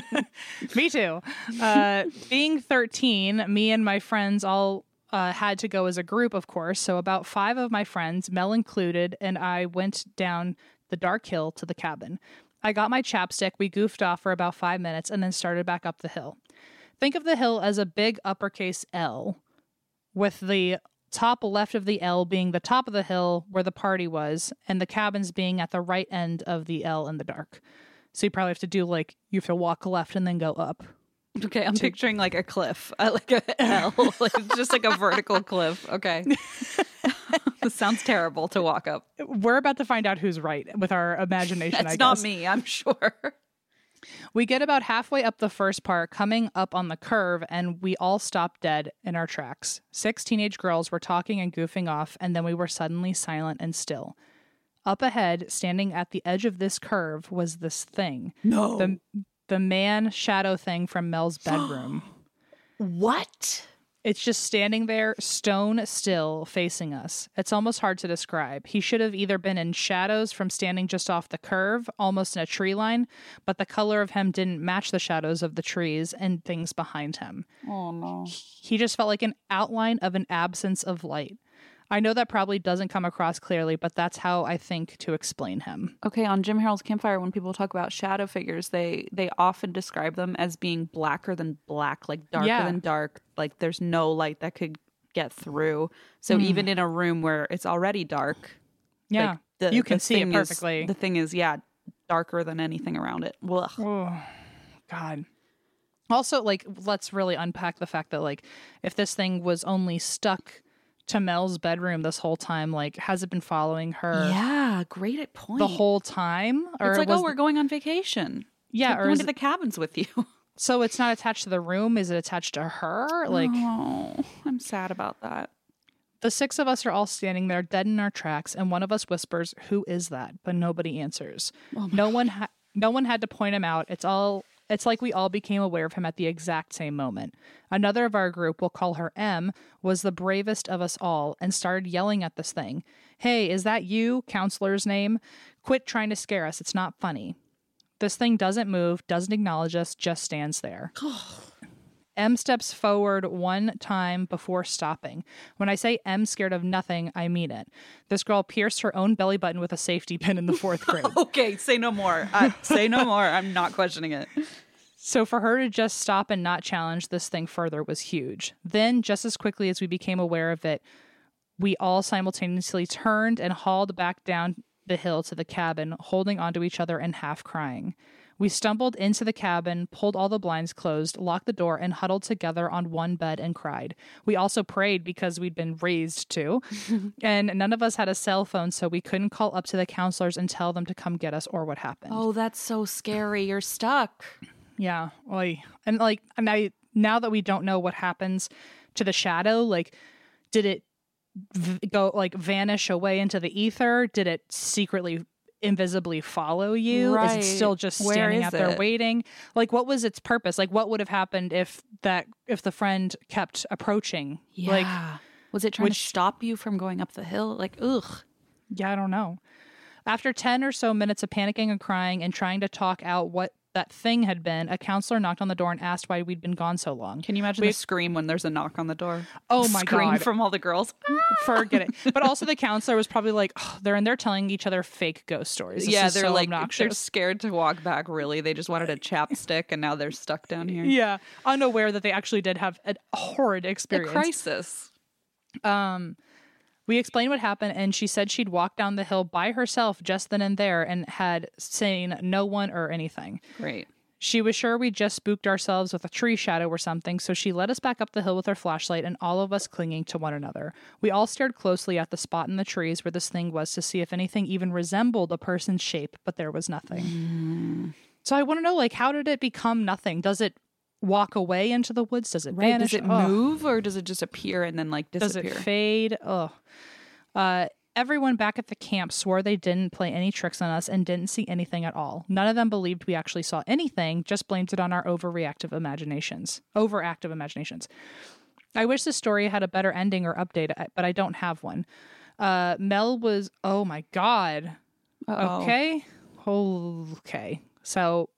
me too. Uh, being 13, me and my friends all uh, had to go as a group, of course. So about five of my friends, Mel included, and I went down the dark hill to the cabin. I got my chapstick. We goofed off for about five minutes and then started back up the hill. Think of the hill as a big uppercase L, with the top left of the L being the top of the hill where the party was, and the cabins being at the right end of the L in the dark. So you probably have to do like you have to walk left and then go up. Okay, I'm picturing like a cliff, uh, like a L, like just like a vertical cliff. Okay, this sounds terrible to walk up. We're about to find out who's right with our imagination. I That's not me, I'm sure. We get about halfway up the first part, coming up on the curve, and we all stop dead in our tracks. Six teenage girls were talking and goofing off, and then we were suddenly silent and still. Up ahead, standing at the edge of this curve, was this thing. No. The the man shadow thing from Mel's bedroom. what? It's just standing there, stone still, facing us. It's almost hard to describe. He should have either been in shadows from standing just off the curve, almost in a tree line, but the color of him didn't match the shadows of the trees and things behind him. Oh no. He just felt like an outline of an absence of light. I know that probably doesn't come across clearly, but that's how I think to explain him. Okay, on Jim Harold's Campfire, when people talk about shadow figures, they they often describe them as being blacker than black, like darker Yeah. than dark. Like there's no light that could get through. So hmm. even in a room where it's already dark, Yeah. like, the, you can see it thing is- perfectly. the thing is, yeah, darker than anything around it. Oh, God. Also, like, let's really unpack the fact that, like, if this thing was only stuck to Mel's bedroom this whole time, like, has it been following her Yeah, great at point. the whole time? it's like, oh, we're going on vacation. yeah, or going to it- the cabins with you. so it's not attached to the room? Is it attached to her? Like, oh, I'm sad about that. the six of us are all standing there, dead in our tracks, and one of us whispers, "Who is that?" But nobody answers. Oh no one, ha- no one had to point him out. It's all. It's like we all became aware of him at the exact same moment. Another of our group, we'll call her M, was the bravest of us all and started yelling at this thing. Hey, is that you? Counselor's name. Quit trying to scare us. It's not funny. This thing doesn't move, doesn't acknowledge us, just stands there. Oh. M steps forward one time before stopping. When I say M scared of nothing, I mean it. This girl pierced her own belly button with a safety pin in the fourth grade. Okay, say no more. Uh, say no more. I'm not questioning it. So for her to just stop and not challenge this thing further was huge. Then, just as quickly as we became aware of it, we all simultaneously turned and hauled back down the hill to the cabin, holding onto each other and half crying. We stumbled into the cabin, pulled all the blinds closed, locked the door, and huddled together on one bed and cried. We also prayed because we'd been raised to, and none of us had a cell phone, so we couldn't call up to the counselors and tell them to come get us or what happened. Oh, that's so scary. You're stuck. Yeah. Oy. And like, and I, now that we don't know what happens to the shadow, like, did it v- go like vanish away into the ether? Did it secretly invisibly follow you? Is it still just Where standing out there it? waiting? Like, what was its purpose? Like, what would have happened if that, if the friend kept approaching? Like, Yeah. was it trying which- to stop you from going up the hill? Like, ugh. Yeah, I don't know. After 10 or so minutes of panicking and crying and trying to talk out what that thing had been, a counselor knocked on the door and asked why we'd been gone so long. Can you imagine We- the scream when there's a knock on the door? Oh my scream God. from all the girls. Forget it. But also, the counselor was probably like, oh, they're in there telling each other fake ghost stories. This yeah, they're so like they're scared to walk back. Really, they just wanted a chapstick, and now they're stuck down here. Yeah, unaware that they actually did have a horrid A experience. crisis. Um, we explained what happened, and she said she'd walked down the hill by herself just then and there and had seen no one or anything. Great. She was sure we just spooked ourselves with a tree shadow or something, so she led us back up the hill with her flashlight and all of us clinging to one another. We all stared closely at the spot in the trees where this thing was to see if anything even resembled a person's shape, but there was nothing. Mm. So I want to know, like, how did it become nothing? Does it walk away into the woods? Does it Right? vanish? Does it Ugh. move or does it just appear and then like disappear? Does it fade? Oh. Uh, everyone back at the camp swore they didn't play any tricks on us and didn't see anything at all. None of them believed we actually saw anything, just blamed it on our overreactive imaginations. Overactive imaginations. I wish the story had a better ending or update, but I don't have one. Uh, Mel was, oh my God. Uh-oh. Okay. Okay. So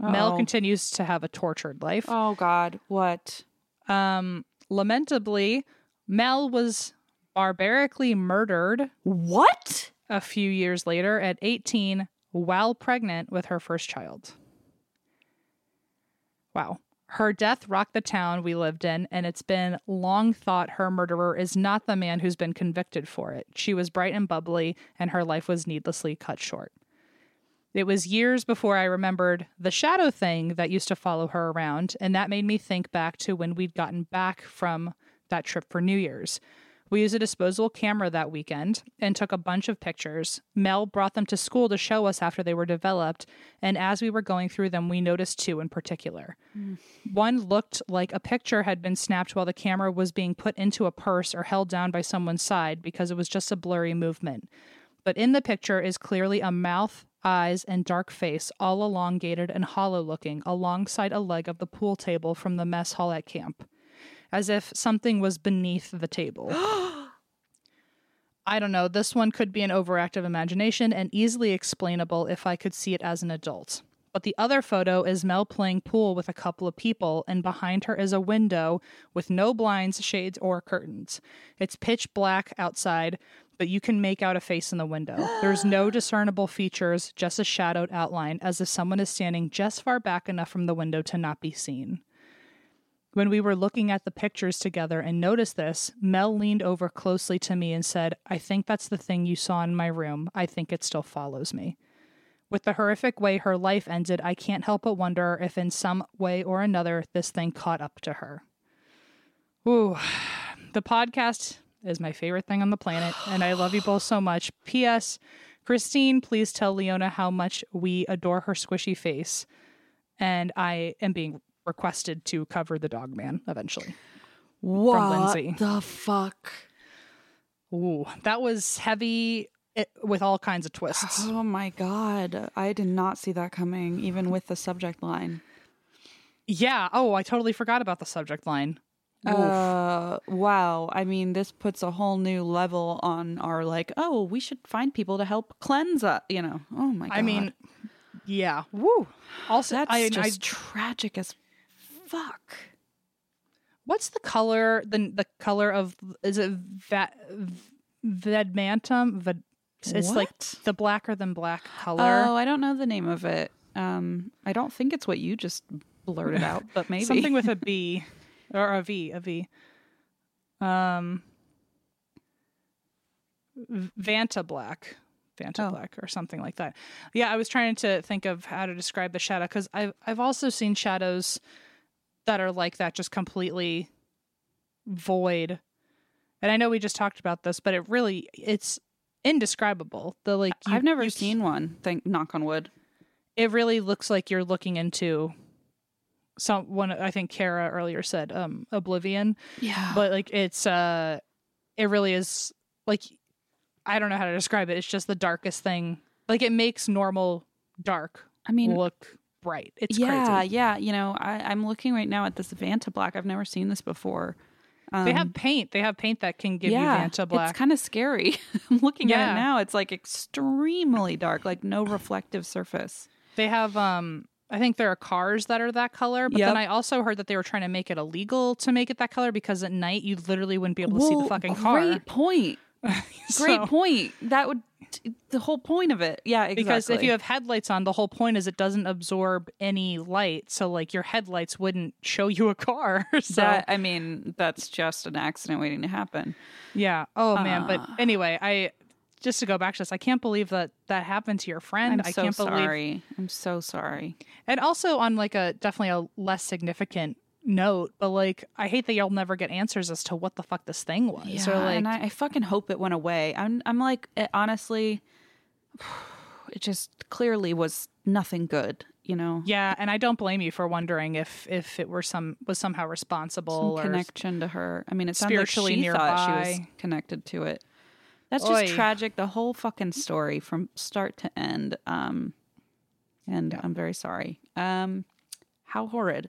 Mel Uh-oh. continues to have a tortured life. Oh God, what? Um, lamentably, Mel was barbarically murdered What? a few years later at 18 while pregnant with her first child. Wow. Her death rocked the town we lived in, and it's been long thought her murderer is not the man who's been convicted for it. She was bright and bubbly, and her life was needlessly cut short. It was years before I remembered the shadow thing that used to follow her around, and that made me think back to when we'd gotten back from that trip for New Year's. We used a disposable camera that weekend and took a bunch of pictures. Mel brought them to school to show us after they were developed, and as we were going through them, we noticed two in particular. Mm. One looked like a picture had been snapped while the camera was being put into a purse or held down by someone's side because it was just a blurry movement. But in the picture is clearly a mouth, eyes, and dark face, all elongated and hollow looking, alongside a leg of the pool table from the mess hall at camp, as if something was beneath the table. I don't know. This one could be an overactive imagination and easily explainable if I could see it as an adult. But the other photo is Mel playing pool with a couple of people, and behind her is a window with no blinds, shades, or curtains. It's pitch black outside, but you can make out a face in the window. There's no discernible features, just a shadowed outline, as if someone is standing just far back enough from the window to not be seen. When we were looking at the pictures together and noticed this, Mel leaned over closely to me and said, I think that's the thing you saw in my room. I think it still follows me. With the horrific way her life ended, I can't help but wonder if in some way or another this thing caught up to her. Ooh, the podcast is my favorite thing on the planet, and I love you both so much. P.S. Christine, please tell Leona how much we adore her squishy face. And I am being requested to cover the dog man eventually. What Lindsay. the fuck? Ooh, that was heavy it, with all kinds of twists. Oh my god, I did not see that coming, even with the subject line. Yeah. Oh, I totally forgot about the subject line. Uh, wow. I mean, this puts a whole new level on our like. Oh, we should find people to help cleanse us. You know. Oh my god. I mean, yeah. Woo. Also, that's I, I, just tragic as fuck. what's the color? The the color of is it va- vedmantum? Ved, it's like the blacker than black color. Oh, I don't know the name of it. Um, I don't think it's what you just blurted out, but maybe Something with a B or a V, a V. Um, Vanta Black. Vanta Oh. Black or something like that. Yeah, I was trying to think of how to describe the shadow because I've I've also seen shadows that are like that, just completely void. And I know we just talked about this, but it really it's indescribable. The like you- I've never seen one. Thank knock on wood. It really looks like you're looking into some one. I think Kara earlier said um oblivion, Yeah. but like it's uh, it really is like I don't know how to describe it. It's just the darkest thing. Like it makes normal dark I mean, look bright. It's yeah, crazy. yeah. You know, I, I'm looking right now at this Vanta Black. I've never seen this before. They Um, have paint. They have paint that can give yeah, you Vanta Black. It's kind of scary. I'm looking at it now. It's like extremely dark, like no reflective surface. They have um I think there are cars that are that color, but Yep. then I also heard that they were trying to make it illegal to make it that color because at night you literally wouldn't be able to see the fucking car. Great point. So- Great point. That would the whole point of it. Yeah, exactly. Because if you have headlights on, the whole point is it doesn't absorb any light, so like your headlights wouldn't show you a car. so that, I mean, that's just an accident waiting to happen. yeah. Oh man. But Ah. anyway, I just to go back to this, I can't believe that that happened to your friend. I'm I so can't believe sorry. I'm so sorry. And also on like a definitely a less significant note, but like I hate that you'll never get answers as to what the fuck this thing was. Yeah, or like and I, I fucking hope it went away. I'm, I'm like, it, honestly, it just clearly was nothing good. You know, yeah, and I don't blame you for wondering if if it were some was somehow responsible some or connection to her. I mean, it sounds spiritually like she thought she was connected to it. That's Oy. just tragic. The whole fucking story from start to end. Um, and I'm very sorry. Um, how horrid.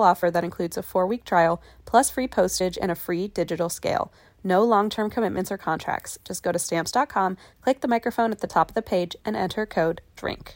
offer that includes a four week trial, plus free postage and a free digital scale. No long term commitments or contracts. Just go to stamps.com, click the microphone at the top of the page, and enter code DRINK.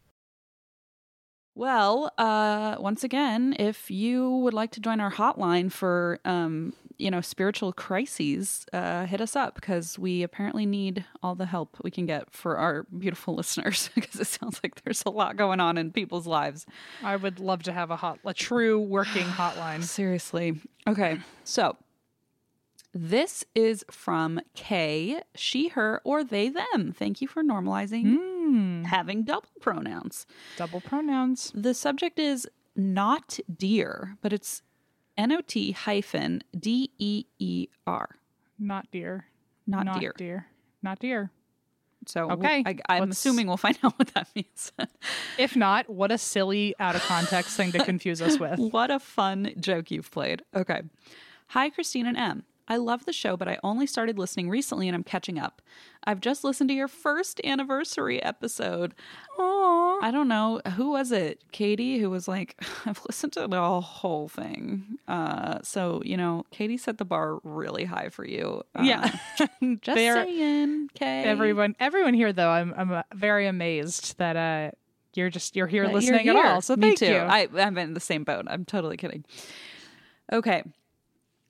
Well, uh, once again, if you would like to join our hotline for um, you know, spiritual crises, uh, hit us up because we apparently need all the help we can get for our beautiful listeners because it sounds like there's a lot going on in people's lives. I would love to have a hot, a true working hotline. Seriously. Okay. So this is from Kay, she, her, or they, them. Thank you for normalizing Mm, having double pronouns. double pronouns. The subject is not dear, but it's N O T hyphen D E E R. Not dear. Not, Not dear. dear. Not dear. So we'll- Okay, I, I'm let's- assuming we'll find out what that means. If not, what a silly, out of context thing to confuse us with. what a fun joke you've played. Okay. Hi, Christine and Em. I love the show, but I only started listening recently and I'm catching up. I've just listened to your first anniversary episode. Aww. I don't know who was it, Katie, who was like, I've listened to the whole thing. Uh, so you know, Katie set the bar really high for you. Uh, Yeah. just saying, Kay. Everyone, everyone here though, I'm, I'm uh, very amazed that uh, you're just you're here that you're listening at all. So Me thank too. you. I, I'm in the same boat. I'm totally kidding. Okay.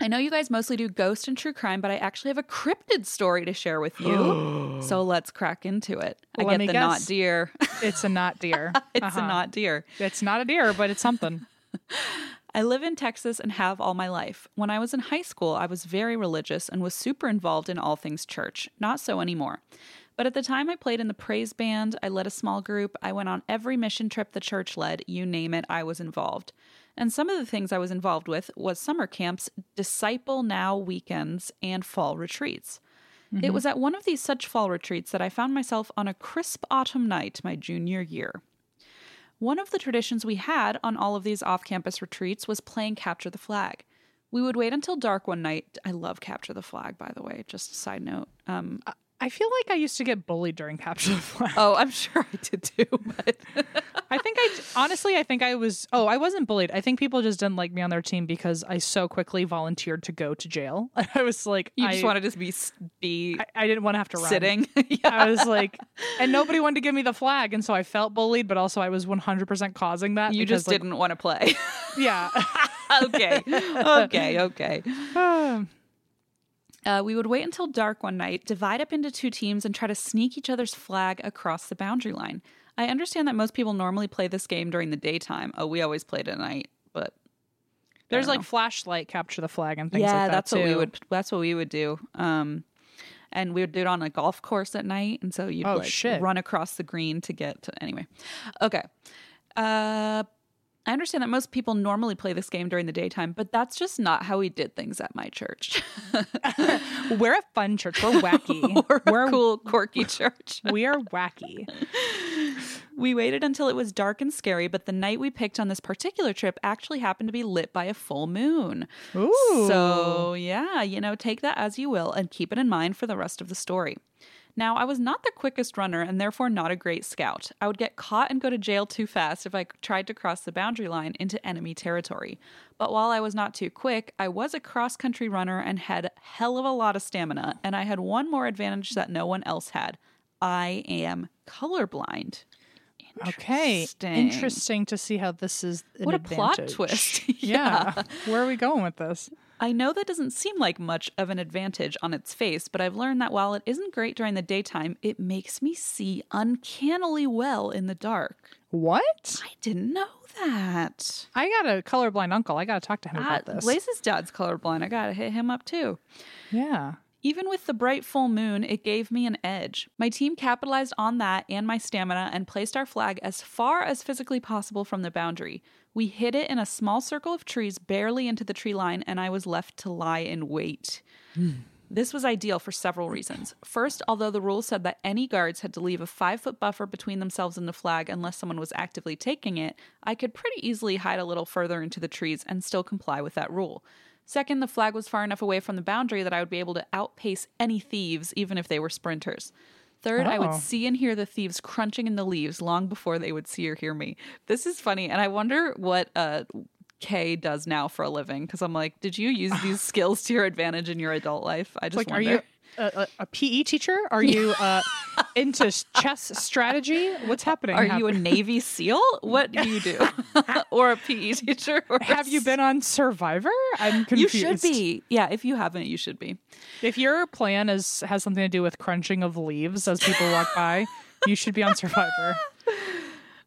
I know you guys mostly do ghost and true crime, but I actually have a cryptid story to share with you. so let's crack into it. I get the guess. not deer. it's a not deer. it's Uh-huh. a not deer. It's not a deer, but it's something. I live in Texas and have all my life. When I was in high school, I was very religious and was super involved in all things church. Not so anymore. But at the time I played in the praise band, I led a small group, I went on every mission trip the church led, you name it, I was involved. And some of the things I was involved with was summer camps, disciple now weekends, and fall retreats. It was at one of these such fall retreats that I found myself on a crisp autumn night my junior year. One of the traditions we had on all of these off campus retreats was playing Capture the Flag. We would wait until dark one night. I love Capture the Flag, by the way, just a side note. Um, I feel like I used to get bullied during capture the flag. oh, I'm sure I did too, but I think I honestly, I think I was. Oh, I wasn't bullied. I think people just didn't like me on their team because I so quickly volunteered to go to jail. I was like, you I, just wanted to be be I, I didn't want to have to run. sitting. yeah. I was like, and nobody wanted to give me the flag, and so I felt bullied, but also I was 100% causing that. You because, just like, didn't want to play. Yeah. okay. Okay. Okay. Uh, we would wait until dark one night, divide up into two teams, and try to sneak each other's flag across the boundary line. I understand that most people normally play this game during the daytime. Oh, we always played at night, but There's like flashlight capture the flag and things yeah, like that that's what we would. That's what we would do. Um, and we would do it on a golf course at night, and so you'd Oh, like shit. run across the green to get to. Anyway, okay. Uh, I understand that most people normally play this game during the daytime, but that's just not how we did things at my church. We're a fun church. We're wacky. We're We're a cool, quirky church. we are wacky. We waited until it was dark and scary, but the night we picked on this particular trip actually happened to be lit by a full moon. Ooh. So, yeah, you know, take that as you will and keep it in mind for the rest of the story. Now, I was not the quickest runner and therefore not a great scout. I would get caught and go to jail too fast if I tried to cross the boundary line into enemy territory. But while I was not too quick, I was a cross country runner and had hell of a lot of stamina, and I had one more advantage that no one else had. I am colorblind. Okay. Interesting. To see how this is What a plot advantage. twist. yeah. Where are we going with this? I know that doesn't seem like much of an advantage on its face, but I've learned that while it isn't great during the daytime, it makes me see uncannily well in the dark. What? I didn't know that. I got a colorblind uncle. I got to talk to him Ah, about this. Blaze's dad's colorblind. I gotta hit him up too. Yeah. Even with the bright full moon, it gave me an edge. My team capitalized on that and my stamina and placed our flag as far as physically possible from the boundary. We hid it in a small circle of trees barely into the tree line, and I was left to lie in wait. Hmm. This was ideal for several reasons. First, although the rule said that any guards had to leave a five foot buffer between themselves and the flag unless someone was actively taking it, I could pretty easily hide a little further into the trees and still comply with that rule. Second, the flag was far enough away from the boundary that I would be able to outpace any thieves, even if they were sprinters. Third, I would Oh. see and hear the thieves crunching in the leaves long before they would see or hear me. This is funny, and I wonder what uh, Kay does now for a living. Because I'm like, did you use these skills to your advantage in your adult life? I just Like, wonder. are you a, a, a PE teacher? Are you uh, into chess strategy. What's happening? Are you a Navy SEAL? What do you do? or a PE teacher? Or have you been on Survivor? I'm confused. You should be. Yeah, if you haven't, you should be. If your plan is has something to do with crunching of leaves as people walk by, you should be on Survivor.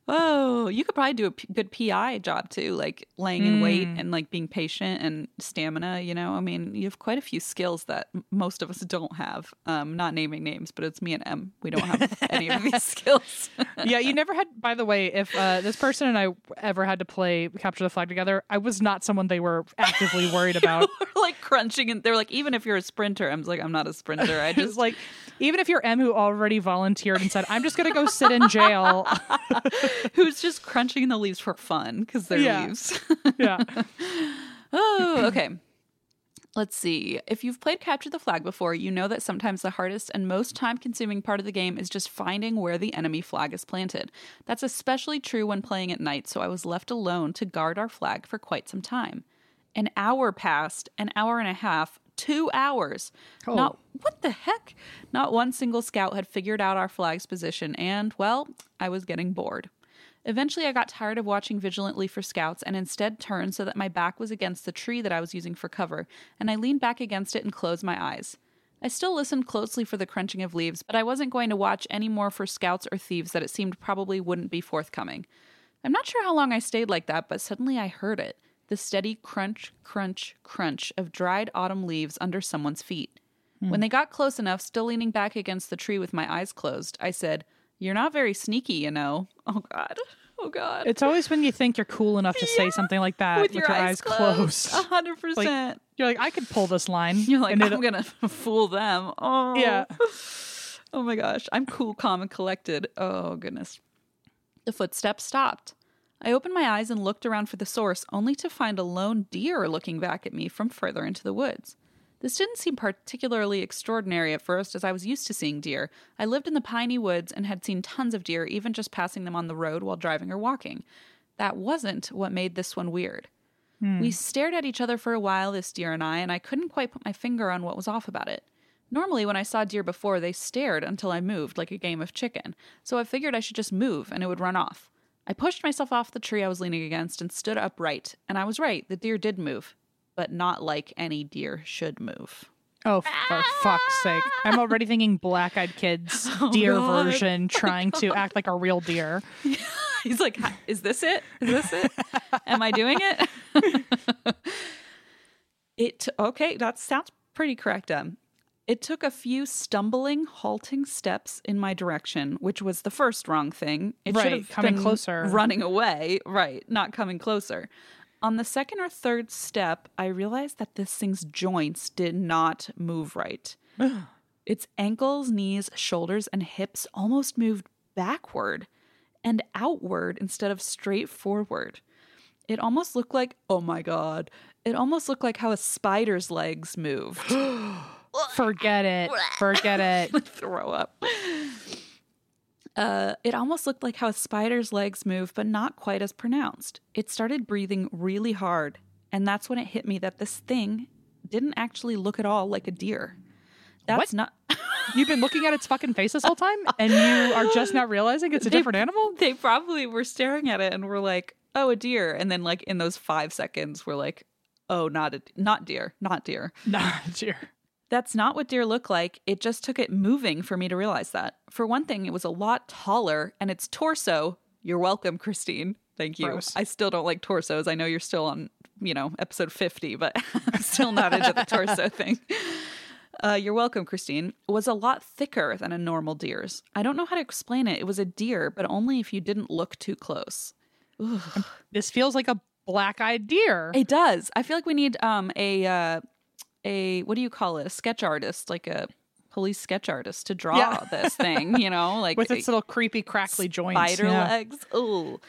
Oh, you could probably do a p- good PI job too, like laying in wait and like being patient and stamina. You know, I mean, you have quite a few skills that m- most of us don't have. Um, not naming names, but it's me and Em. We don't have any of these skills. yeah, you never had. By the way, if uh, this person and I ever had to play capture the flag together, I was not someone they were actively worried about. We're like crunching, and they're like, even if you're a sprinter, I'm like, I'm not a sprinter. I Just just like, even if you're Em who already volunteered and said, "I'm just gonna go sit in jail," who's just crunching the leaves for fun because they're Yeah. leaves. yeah, Oh, okay. Let's see. If you've played Capture the Flag before, you know that sometimes the hardest and most time consuming part of the game is just finding where the enemy flag is planted. That's especially true when playing at night, so I was left alone to guard our flag for quite some time. An hour passed, an hour and a half, two hours. Oh. Not what the heck? Not one single scout had figured out our flag's position, and, well, I was getting bored. Eventually, I got tired of watching vigilantly for scouts and instead turned so that my back was against the tree that I was using for cover, and I leaned back against it and closed my eyes. I still listened closely for the crunching of leaves, but I wasn't going to watch any more for scouts or thieves that it seemed probably wouldn't be forthcoming. I'm not sure how long I stayed like that, but suddenly I heard it the steady crunch, crunch, crunch of dried autumn leaves under someone's feet. When hmm. they got close enough, still leaning back against the tree with my eyes closed, I said, You're not very sneaky, you know. Oh, God. Oh, God. it's always when you think you're cool enough to say something like that with, your, eyes, closed. A hundred percent. You're like, I could pull this line. You're like, I'm gonna fool them. Oh, Yeah. Oh my gosh, I'm cool, calm, and collected. Oh goodness. The footsteps stopped. I opened my eyes and looked around for the source, only to find a lone deer looking back at me from further into the woods. This didn't seem particularly extraordinary at first, as I was used to seeing deer. I lived in the piney woods and had seen tons of deer, even just passing them on the road while driving or walking. That wasn't what made this one weird. Hmm. We stared at each other for a while, this deer and I, and I couldn't quite put my finger on what was off about it. Normally, when I saw deer before, they stared until I moved, like a game of chicken, so I figured I should just move and it would run off. I pushed myself off the tree I was leaning against and stood upright, and I was right, the deer did move, but not like any deer should move. Oh, for fuck's sake! I'm already thinking Black Eyed Kids deer God. version trying to act like a real deer. He's like, Is this it? Is this it? Am I doing it? it, okay, that sounds pretty correct. Um, it took a few stumbling, halting steps in my direction, which was the first wrong thing. It should Right, have coming been closer. running away, right? Not coming closer. On the second or third step, I realized that this thing's joints did not move right. its ankles, knees, shoulders, and hips almost moved backward and outward instead of straight forward. It almost looked like, oh my god, it almost looked like how a spider's legs moved. Forget it. Forget it. Throw up. Uh, it almost looked like how a spider's legs move, but not quite as pronounced. It started breathing really hard, and that's when it hit me that this thing didn't actually look at all like a deer. That's What? not. You've been looking at its fucking face this whole time, and you are just now realizing it's a They- different animal. They probably were staring at it and were like, "Oh, a deer," and then like in those five seconds, we're like, "Oh, not a not deer, not deer." Nah, dear. That's not what deer look like. It just took it moving for me to realize that. For one thing, it was a lot taller, and its torso. You're welcome, Christine. Thank you. Gross. I still don't like torsos. I know you're still on, you know, episode 50, but I'm still not into the torso thing. Uh, you're welcome, Christine. Was a lot thicker than a normal deer's. I don't know how to explain it. It was a deer, but only if you didn't look too close. This feels like a black-eyed deer. It does. I feel like we need um a uh, a what do you call it? A sketch artist, like a police sketch artist, to draw Yeah. this thing. You know, like with its little creepy, crackly joints. spider Yeah. legs. Ooh.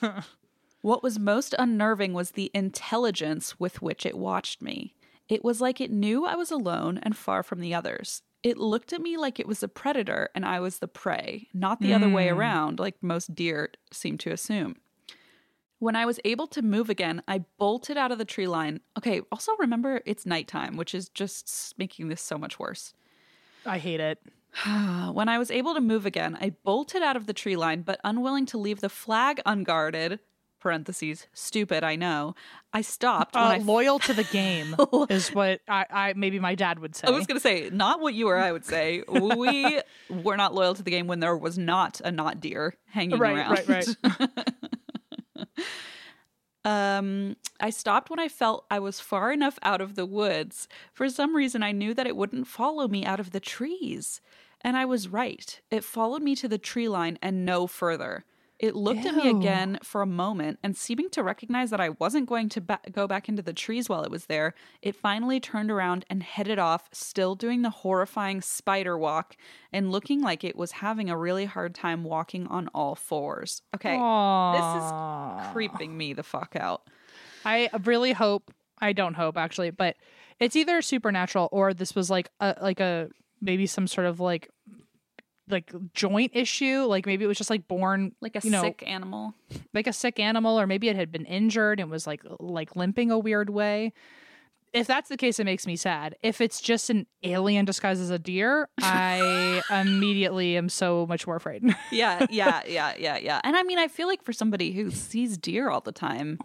what was most unnerving was the intelligence with which it watched me. It was like it knew I was alone and far from the others. It looked at me like it was a predator and I was the prey, not the other way hmm. around, like most deer seem to assume. When I was able to move again, I bolted out of the tree line. Okay, also remember it's nighttime, which is just making this so much worse. I hate it. when I was able to move again, I bolted out of the tree line, but unwilling to leave the flag unguarded. Parentheses, stupid, I know. I stopped when Uh, I loyal to the game is what I, I maybe my dad would say. I was going to say, not what you or I would say. We were not loyal to the game when there was not a not deer hanging Right, around. right, right. um, I stopped when I felt I was far enough out of the woods. For some reason, I knew that it wouldn't follow me out of the trees. And I was right. It followed me to the tree line and no further. It looked at me again for a moment, and seeming to recognize that I wasn't going to ba- go back into the trees while it was there, it finally turned around and headed off, still doing the horrifying spider walk and looking like it was having a really hard time walking on all fours. Okay, Aw. this is creeping me the fuck out. I really hope I don't hope actually, but it's either supernatural or this was like a like a maybe some sort of like like joint issue. Like maybe it was just like born Like a you know, sick animal. like a sick animal, or maybe it had been injured and was like like limping a weird way. If that's the case, it makes me sad. If it's just an alien disguised as a deer, I immediately am so much more afraid. yeah, yeah, yeah, yeah, yeah. And I mean, I feel like for somebody who sees deer all the time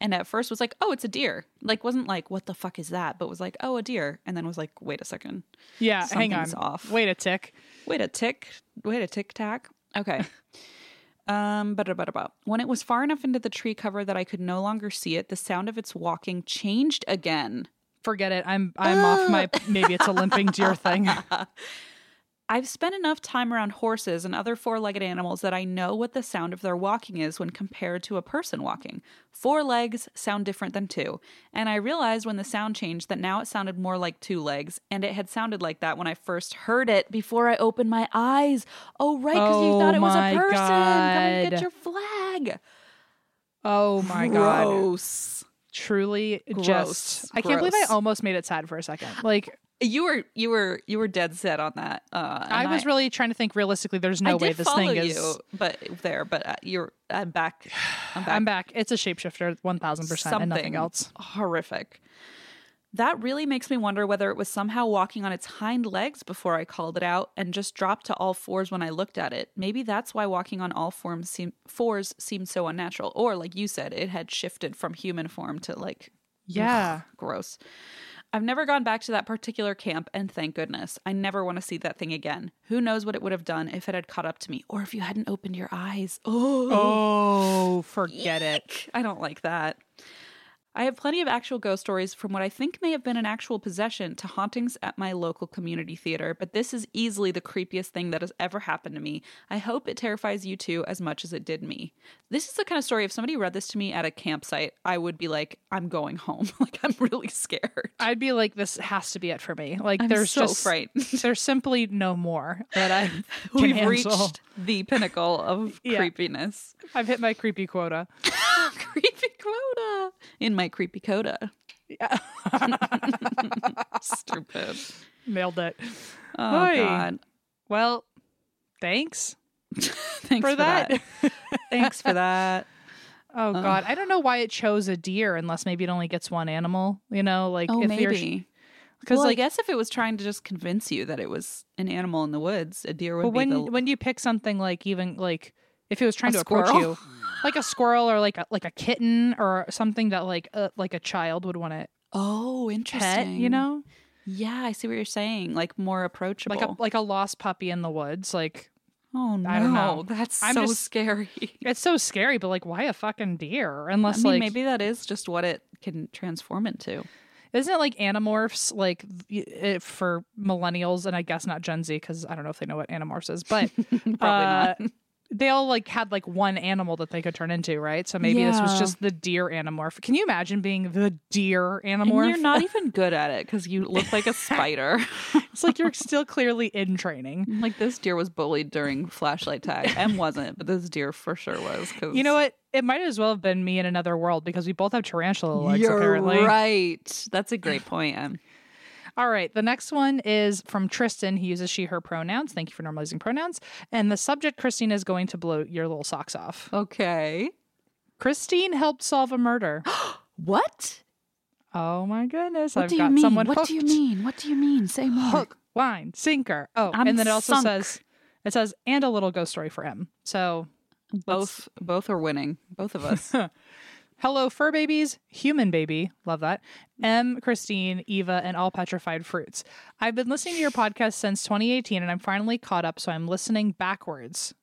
and at first was like, oh, it's a deer. Like, wasn't like, what the fuck is that? But was like, oh, a deer. And then was like, wait a second. yeah, hang on. Off. Wait a tick. Wait a tick. Wait a tick tack. Okay. um, but about when it was far enough into the tree cover that I could no longer see it, the sound of its walking changed again. Forget it. I'm I'm off my maybe it's a limping deer thing. I've spent enough time around horses and other four legged animals that I know what the sound of their walking is when compared to a person walking. Four legs sound different than two. And I realized when the sound changed that now it sounded more like two legs, and it had sounded like that when I first heard it before I opened my eyes. Oh, right, because you Oh thought it was a person. Come and get your flag. Oh my god. Gross. Truly Gross. just I can't believe I almost made it sad for a second. Like You were you were you were dead set on that. Uh, I was really trying to think realistically there's no I way did this follow thing you, is but there, but uh, you're I'm back. I'm back. I'm back. It's a shapeshifter 1000% and nothing else. Horrific. That really makes me wonder whether it was somehow walking on its hind legs before I called it out and just dropped to all fours when I looked at it. Maybe that's why walking on all forms seem, fours seemed so unnatural. Or, like you said, it had shifted from human form to like Yeah. gross. I've never gone back to that particular camp, and thank goodness. I never want to see that thing again. Who knows what it would have done if it had caught up to me, or if you hadn't opened your eyes. Oh, Oh, forget it. I don't like that. I have plenty of actual ghost stories from what I think may have been an actual possession to hauntings at my local community theater, but this is easily the creepiest thing that has ever happened to me. I hope it terrifies you too as much as it did me. This is the kind of story if somebody read this to me at a campsite, I would be like, I'm going home. like I'm really scared. I'd be like this has to be it for me. Like I'm there's so just frightened. there's simply no more that I can We've handle. reached the pinnacle of Yeah. creepiness. I've hit my creepy quota. creepy quota in my creepy coda. Yeah. Stupid. Nailed it. Oh god. Well, thanks. Thanks For for, that. that. Thanks for that. Oh god, I don't know why it chose a deer unless maybe it only gets one animal, you know, like Oh, if you're maybe. cuz well, I like guess if it was trying to just convince you that it was an animal in the woods, a deer would but be when the when you pick something like even like if it was trying A to approach you like a squirrel or like a, like a kitten or something that like uh, like a child would want to Oh, pet, interesting. you know? Yeah, I see what you're saying. Like more approachable. Like a like a lost puppy in the woods, like oh no, I don't know. that's I'm so just- scary. it's so scary, but like why a fucking deer? I Unless mean, like maybe that is just what it can transform into. Isn't it like Animorphs, like it, for millennials, and I guess not Gen Z because I don't know if they know what Animorphs is, but Probably uh, not. They all like had like one animal that they could turn into, right? So maybe this was just the deer Animorph. Can you imagine being the deer And Animorph? you're not even good at it because you look like a spider. it's like you're still clearly in training. like this deer was bullied during flashlight tag. Em wasn't, but this deer for sure was. Cause You know what? It might as well have been me in another world because we both have tarantula legs, You're apparently. right. That's a great point. Em. All right. The next one is from Tristan. He uses she, her pronouns. Thank you for normalizing pronouns. And the subject, Christine, is going to blow your little socks off. Okay. Christine helped solve a murder. What? oh my goodness. What I've do got you mean? someone What hooked. do you mean? What do you mean? Say more. Hook, line, sinker. Oh, I'm and then it also sunk. says it says and a little ghost story for him. So Both both are winning. Both of us. Hello, fur babies, human baby, love that. Em, Christine, Eva, and all petrified fruits. I've been listening to your podcast since 2018 and I'm finally caught up, so I'm listening backwards.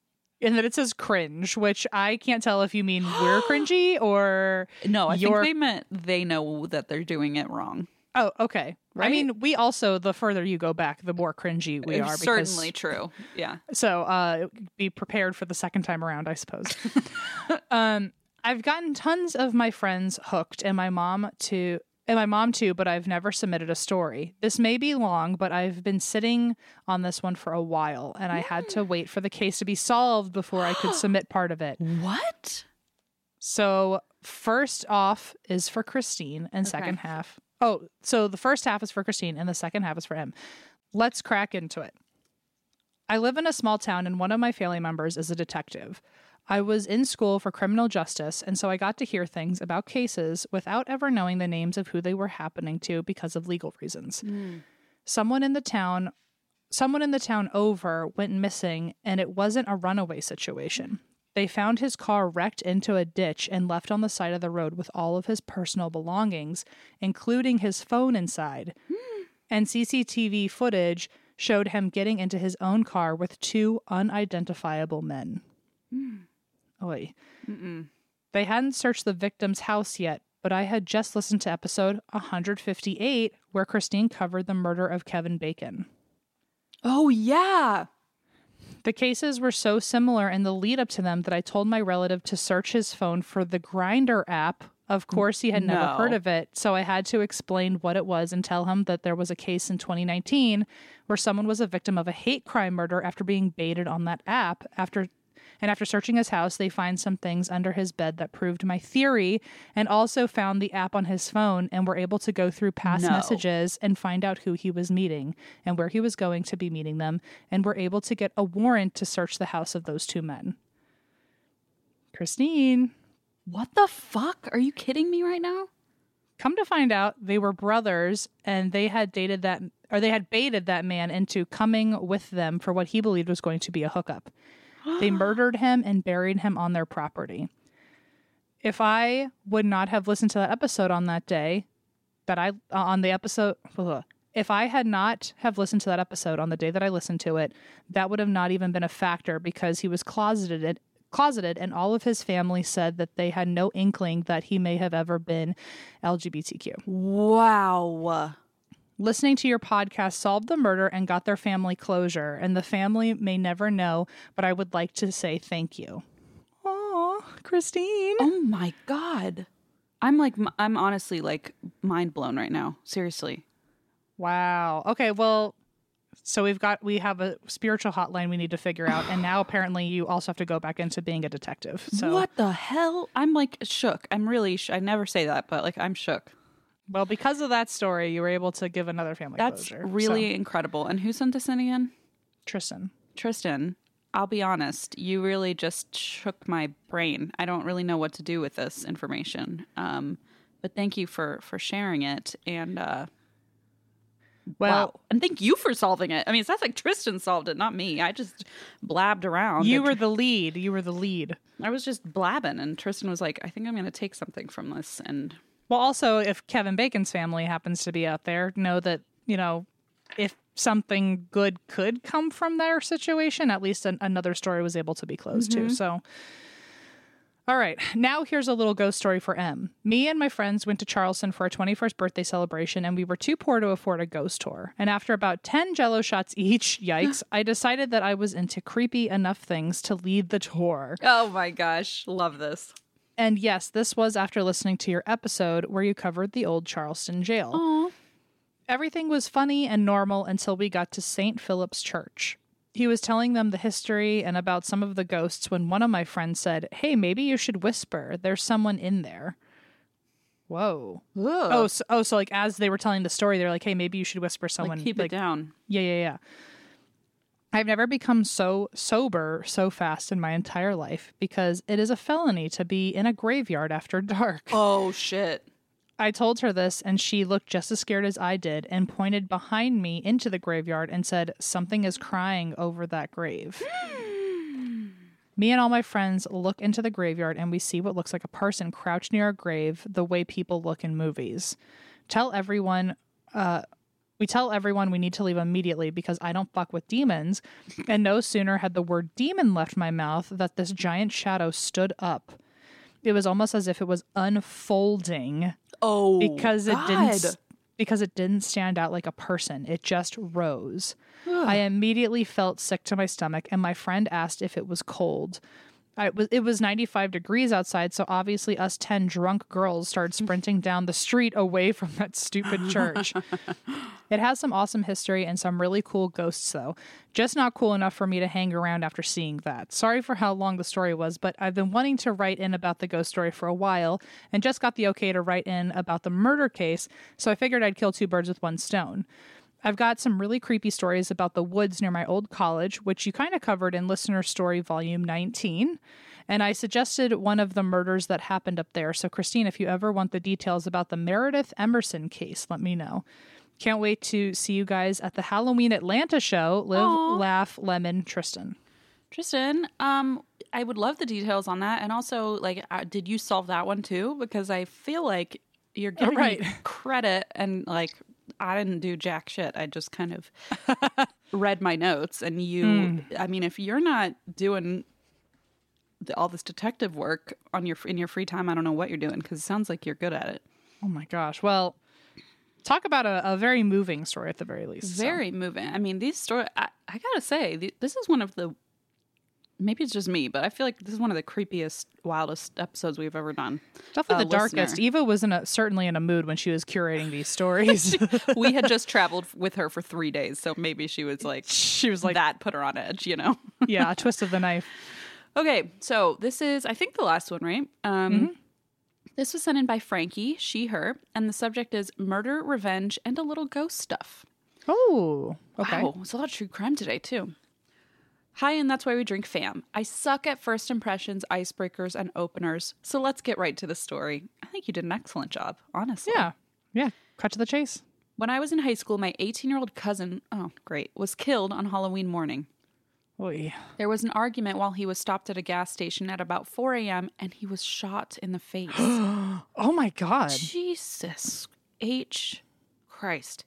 And then it says cringe, which I can't tell if you mean we're cringy or. no, I Your- think they meant they know that they're doing it wrong. Oh, okay. Right? I mean, we also, the further you go back, the more cringy we are. It's because- certainly true. Yeah. So uh, be prepared for the second time around, I suppose. um, I've gotten tons of my friends hooked, and my mom to and my mom too, but I've never submitted a story. This may be long, but I've been sitting on this one for a while, and I had to wait for the case to be solved before I could submit part of it. What? So first off is for Christine, and second half. Oh, so the first half is for Christine, and the second half is for him. Let's crack into it. I live in a small town, and one of my family members is a detective. I was in school for criminal justice, and so I got to hear things about cases without ever knowing the names of who they were happening to because of legal reasons. Mm. Someone in the town someone in the town over went missing and it wasn't a runaway situation. They found his car wrecked into a ditch and left on the side of the road with all of his personal belongings, including his phone inside. Hmm. And CCTV footage showed him getting into his own car with two unidentifiable men. Hmm. Oy. They hadn't searched the victim's house yet, but I had just listened to episode 158 where Christine covered the murder of Kevin Bacon. Oh yeah. The cases were so similar in the lead up to them that I told my relative to search his phone for the Grindr app. Of course, he had never heard of it, so I had to explain what it was and tell him that there was a case in 2019 where someone was a victim of a hate crime murder after being baited on that app. After and after searching his house, they find some things under his bed that proved my theory and also found the app on his phone and were able to go through past No. messages and find out who he was meeting and where he was going to be meeting them and were able to get a warrant to search the house of those two men. Christine, What the fuck? Are you kidding me right now? come to find out they were brothers and they had dated that or they had baited that man into coming with them for what he believed was going to be a hookup. They murdered him and buried him on their property. If I would not have listened to that episode on that day, that I uh, on the episode ugh, if I had not have listened to that episode on the day that I listened to it, that would have not even been a factor because he was closeted closeted and all of his family said that they had no inkling that he may have ever been LGBTQ. Wow. Listening to your podcast solved the murder and got their family closure, and the family may never know, but I would like to say thank you. Aw, Christine. Oh my god. I'm like I'm honestly like mind blown right now. Seriously. Wow. Okay, well, so we've got we have a spiritual hotline we need to figure out, and now apparently you also have to go back into being a detective. So What the hell? I'm like shook. I'm really sh- I never say that, but like I'm shook. Well, because of that story, you were able to give another family That's closure. really So, incredible. And who sent this in again? Tristan. Tristan. I'll be honest, you really just shook my brain. I don't really know what to do with this information. Um, but thank you for for sharing it and uh Well, wow. and thank you for solving it. I mean, it sounds like Tristan solved it, not me. I just blabbed around. you were the lead. You were the lead. I was just blabbing, and Tristan was like, "I think I'm going to take something from this." And Well, also, if Kevin Bacon's family happens to be out there, know that, you know, if something good could come from their situation, at least an- another story was able to be closed too. Mm-hmm. So, all right, now here's a little ghost story for Em. Me and my friends went to Charleston for our 21st birthday celebration, and we were too poor to afford a ghost tour. And after about 10 jello shots each, yikes, I decided that I was into creepy enough things to lead the tour. oh my gosh, love this. And yes, this was after listening to your episode where you covered the old Charleston jail. Oh, Everything was funny and normal until we got to St. Philip's Church. He was telling them the history and about some of the ghosts when one of my friends said, Hey, maybe you should whisper. There's someone in there. Whoa. Oh, so, oh, so like as they were telling the story, they're like, Hey, maybe you should whisper someone. like keep like, it down. Yeah, yeah, yeah. I've never become so sober so fast in my entire life because it is a felony to be in a graveyard after dark. Oh shit. I told her this, and she looked just as scared as I did and pointed behind me into the graveyard and said, Something is crying over that grave. me and all my friends look into the graveyard and we see what looks like a person crouched near a grave the way people look in movies. Tell everyone, uh, we tell everyone we need to leave immediately because I don't fuck with demons. And no sooner had the word demon left my mouth that this giant shadow stood up. It was almost as if it was unfolding Oh, because it God. didn't because it didn't stand out like a person. It just rose. I immediately felt sick to my stomach and my friend asked if it was cold. I, it was it was 95 degrees outside, so obviously us 10 drunk girls started sprinting down the street away from that stupid church. it has some awesome history and some really cool ghosts though. Just not cool enough for me to hang around after seeing that. Sorry for how long the story was, but I've been wanting to write in about the ghost story for a while and just got the okay to write in about the murder case, so I figured I'd kill two birds with one stone. I've got some really creepy stories about the woods near my old college, which you kind of covered in Listener Story Volume 19. And I suggested one of the murders that happened up there. So, Christine, if you ever want the details about the Meredith Emerson case, let me know. Can't wait to see you guys at the Halloween Atlanta show. Live, Aw. laugh, lemon, Tristan. Tristan, um, I would love the details on that. And also, like, uh, did you solve that one too? Because I feel like you're giving right. me credit and like I didn't do jack shit. I just kind of read my notes. And you, hmm. I mean, if you're not doing the, all this detective work on your in your free time, I don't know what you're doing because it sounds like you're good at it. Oh my gosh. Well, talk about a, a very moving story at the very least. so. Very moving. I mean, these stories. I, I gotta say, th- this is one of the. Maybe it's just me, but I feel like this is one of the creepiest, wildest episodes we've ever done. Definitely uh, the darkest. listener. Eva was in a, certainly in a mood when she was curating these stories. we had just traveled with her for three days, so maybe she was like, she was like, that put her on edge, you know? yeah, a twist of the knife. okay, so this is, I think, the last one, right? Um, Mm-hmm. This was sent in by Frankie, she, her, and the subject is murder, revenge, and a little ghost stuff. Oh, okay. Wow, it's a lot of true crime today, too. Hi, and that's why we drink fam. I suck at first impressions, icebreakers, and openers, so let's get right to the story. I think you did an excellent job, honestly. Yeah, yeah. Cut to the chase. When I was in high school, my 18 year old cousin, oh, great, was killed on Halloween morning. Oy. There was an argument while he was stopped at a gas station at about 4 a.m., and he was shot in the face. Oh my god. Jesus H. Christ.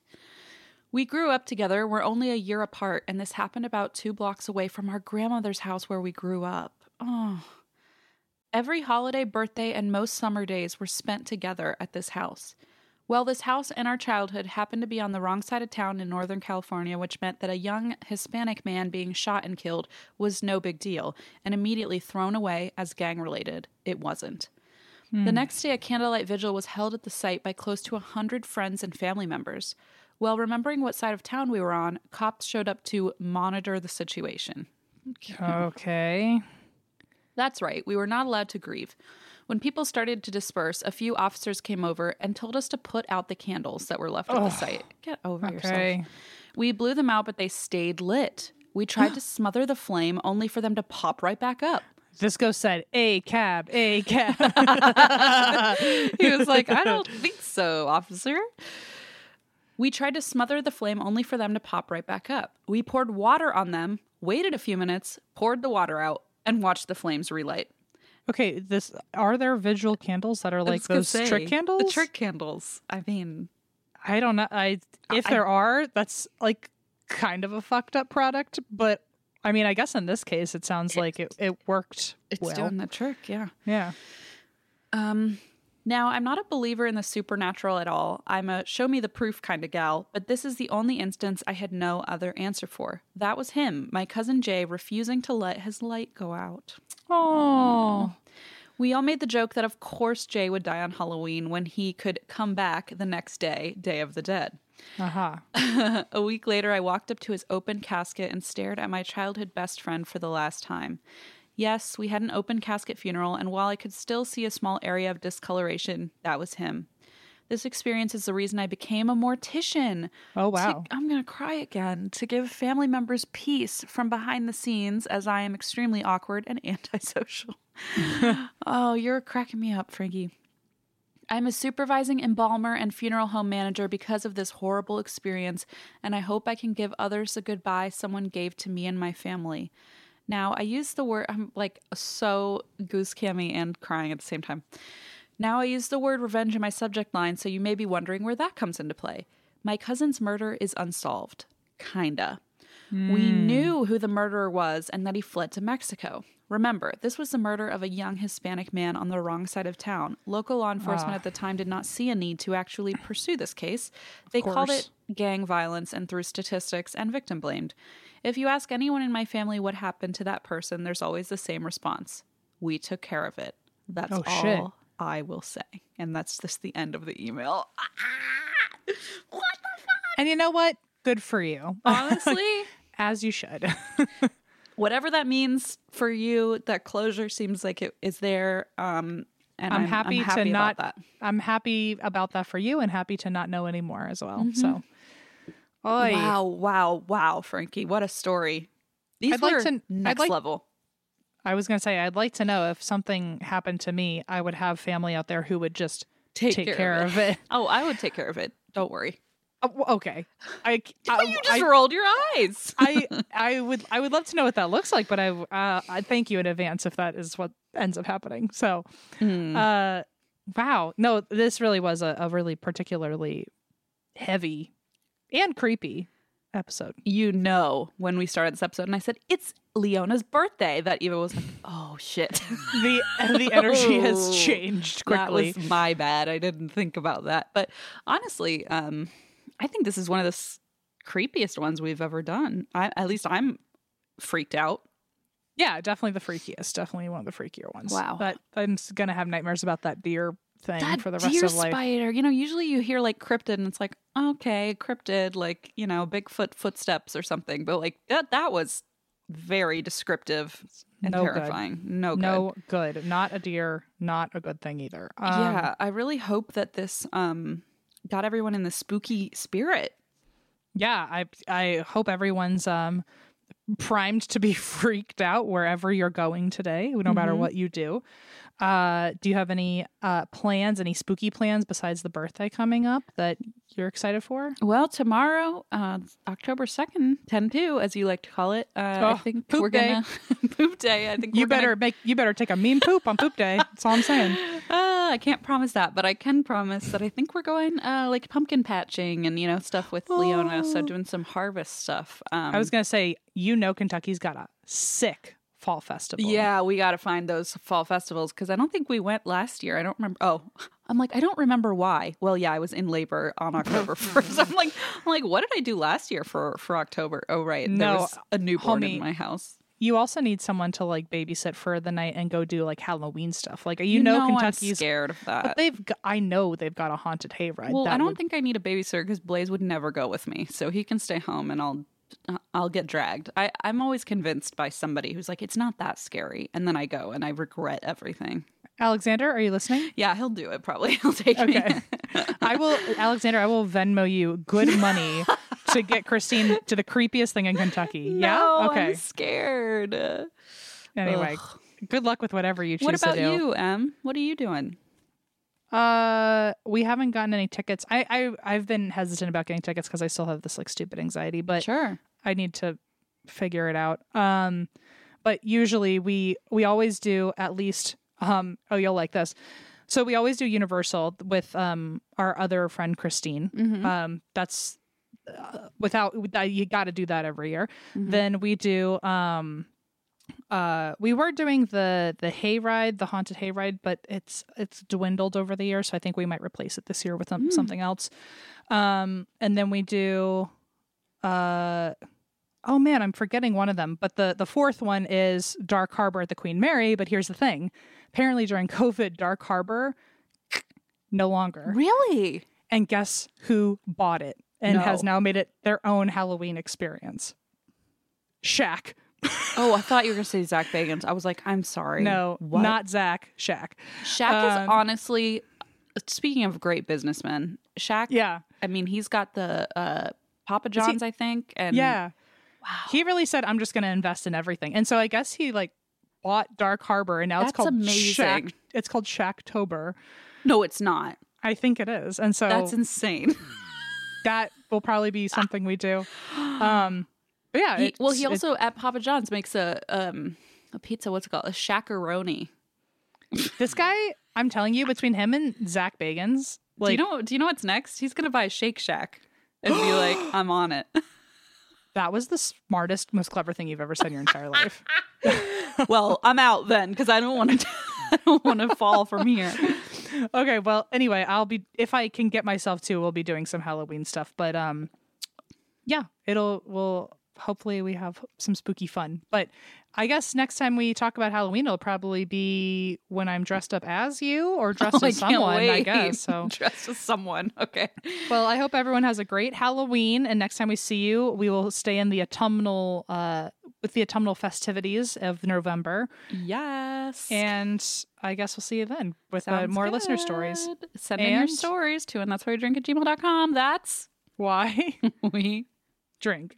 We grew up together. We're only a year apart, and this happened about two blocks away from our grandmother's house where we grew up. Oh. Every holiday, birthday, and most summer days were spent together at this house. Well, this house and our childhood happened to be on the wrong side of town in Northern California, which meant that a young Hispanic man being shot and killed was no big deal and immediately thrown away as gang related. It wasn't. The hmm. next day, a candlelight vigil was held at the site by close to a hundred friends and family members. Well, remembering what side of town we were on, cops showed up to monitor the situation. Okay. That's right, we were not allowed to grieve. When people started to disperse, a few officers came over and told us to put out the candles that were left at the site. Get over Okay. yourself. We blew them out, but they stayed lit. We tried to smother the flame only for them to pop right back up. This ghost said, "A cab, a cab." he was like, I don't think so, officer. We tried to smother the flame only for them to pop right back up. We poured water on them, waited a few minutes, poured the water out, and watched the flames relight. okay, this are there visual candles that are like those say, trick candles? The trick candles. I mean, I don't know. I if I- there are, that's like kind of a fucked up product, but I mean, I guess in this case, it sounds like it, it worked it's well. doing the trick, yeah. yeah. Um, now, I'm not a believer in the supernatural at all. I'm a show me the proof kind of gal, but this is the only instance I had no other answer for. That was him, my cousin Jay, refusing to let his light go out. Oh, We all made the joke that, of course, Jay would die on Halloween when he could come back the next day, Day of the Dead. Uh-huh. aha. A week later, I walked up to his open casket and stared at my childhood best friend for the last time. Yes, we had an open casket funeral, and while I could still see a small area of discoloration, that was him. This experience is the reason I became a mortician. Oh To- wow. I'm going to cry again. To give family members peace from behind the scenes, as I am extremely awkward and antisocial. oh, you're cracking me up, Frankie. I'm a supervising embalmer and funeral home manager because of this horrible experience, and I hope I can give others the goodbye someone gave to me and my family. Now, I use the word, I'm like so goose cammy and crying at the same time. Now, I use the word revenge in my subject line, so you may be wondering where that comes into play. My cousin's murder is unsolved. Kinda. We hmm. knew who the murderer was and that he fled to Mexico. Remember, this was the murder of a young Hispanic man on the wrong side of town. Local law enforcement at ah. the time did not see a need to actually pursue this case. They called it gang violence and threw statistics and victim blamed. If you ask anyone in my family what happened to that person, there's always the same response We took care of it. That's Oh, all shit. I will say. And that's just the end of the email. what the fuck? And you know what? Good for you. Honestly, As you should. whatever that means for you, that closure seems like it is there. Um, and I'm I'm, happy, I'm happy to about not. that. I'm happy about that for you, and happy to not know anymore as well. So, Oy. Wow, wow, wow, Frankie, what a story! These I'd like were to- I'd next like- level. I was gonna say I'd like to know if something happened to me, I would have family out there who would just Take, take, care, of it. Oh, I would take care of it. Don't worry. Oh, okay, I, I, you just I, rolled your eyes. I, I would, I would love to know what that looks like, but I, uh, I thank you in advance if that is what ends up happening. So, Hmm. uh, wow, no, this really was a, a really particularly heavy and creepy episode. you know when we started this episode, and I said it's Leona's birthday. That Eva was like, "Oh shit." The the energy has Oh, changed quickly. That was my bad. I didn't think about that. But honestly, um, I think this is one of the s- creepiest ones we've ever done. I, at least I'm freaked out. Yeah, definitely the freakiest. Definitely one of the freakier ones. Wow. But I'm gonna have nightmares about that deer thing That for the rest deer of life. spider. You know, usually you hear like cryptid, and it's like okay, cryptid, like you know, Bigfoot footsteps or something. But like that, that was very descriptive and No good. terrifying. No good. No good. Not a deer. Not a good thing either. Um, yeah, I really hope that this um got everyone in the spooky spirit. yeah. I I hope everyone's um primed to be freaked out wherever you're going today, no matter Mhm. what you do. Uh, do you have any uh plans? Any spooky plans besides the birthday coming up that you're excited for? Well, tomorrow, uh, October 2nd, 10 2, as you like to call it, uh, I Oh, think poop we're day. going to. poop day. I think You we're gonna- better make. You better take a mean poop on poop day. That's all I'm saying. Uh, I can't promise that, but I can promise that I think we're going uh, like pumpkin patching and, you know, stuff with Leona. So Oh. doing some harvest stuff. Um, I was gonna say, you know, Kentucky's got a sick fall festival. Yeah, we got to find those fall festivals because I don't think we went last year. I don't remember. Oh, I'm like, I don't remember why. Well, yeah, I was in labor on October 1st. I'm like, I'm like, what did I do last year for for October? Oh, right, there No, was a newborn homie. in my house. You also need someone to like babysit for the night and go do like Halloween stuff. Like are you, know, I'm Kentucky's. scared of But that. they've. Got, I know they've got a haunted hayride. Well, that I don't would- think I need a babysitter because Blaze would never go with me, so he can stay home and I'll. I'll get dragged. I, I'm always convinced by somebody who's like, it's not that scary. And then I go and I regret everything. Alexander, are you listening? Yeah, he'll do it probably. He'll take Okay. me. I will, Alexander. I will Venmo you good money to get Christine to the creepiest thing in Kentucky. yeah. Okay. I'm scared. Anyway, good luck with whatever you choose What about you, Em? What are you doing? Uh, we haven't gotten any tickets. I, I I've been hesitant about getting tickets because I still have this like stupid anxiety, but Sure. I need to figure it out. Um, but usually we we always do at least. Um, oh, you'll like this. So we always do Universal with um our other friend Christine. Mhm. Um, that's uh, without you got to do that every year. Mhm. Then we do um uh we were doing the the hayride the haunted hayride but it's it's dwindled over the year so i think we might replace it this year with some, Hmm. something else um and then we do uh oh man i'm forgetting one of them but the the fourth one is dark harbor at the queen mary but here's the thing apparently during covid dark harbor no longer Really? and guess who bought it and No. has now made it their own halloween experience Shaq. Oh, I thought you were going to say Zak Bagans. I was like, I'm sorry. No, What? not Zak. Shaq. Shaq um, is honestly, speaking of great businessmen, Shaq, Yeah, I mean, he's got the uh, Papa he- John's, I think. And yeah. Wow. He really said, "I'm just going to invest in everything," and so I guess he like bought Dark Harbor, and now it's called amazing. Shaq. It's called Shacktober. No, it's not. I think it is. And so That's insane. that will probably be something we do. Um, yeah. He, well, he also at Papa John's makes a um a pizza. What's it called? A Shaq-a-Roni. this guy, I'm telling you, between him and Zak Bagans, like, do you know? Do you know what's next? He's gonna buy a Shake Shack and be like, "I'm on it." that was the smartest, most clever thing you've ever said in your entire life. well, I'm out then because I don't want to. I don't want to fall from here. okay, well, anyway, I'll be if I can get myself to, we'll be doing some Halloween stuff. But um, yeah, it'll we'll hopefully we have some spooky fun. But I guess next time we talk about Halloween, it'll probably be when I'm dressed up as you or dressed Oh, as someone. I guess so. Dressed as someone. Okay. Well, I hope everyone has a great Halloween, and next time we see you, we will stay in the autumnal uh with the autumnal festivities of November, Yes. and I guess we'll see you then with uh, more listener stories. good. Send in your stories to and that's why you drink at gmail.com. That's Why we drink?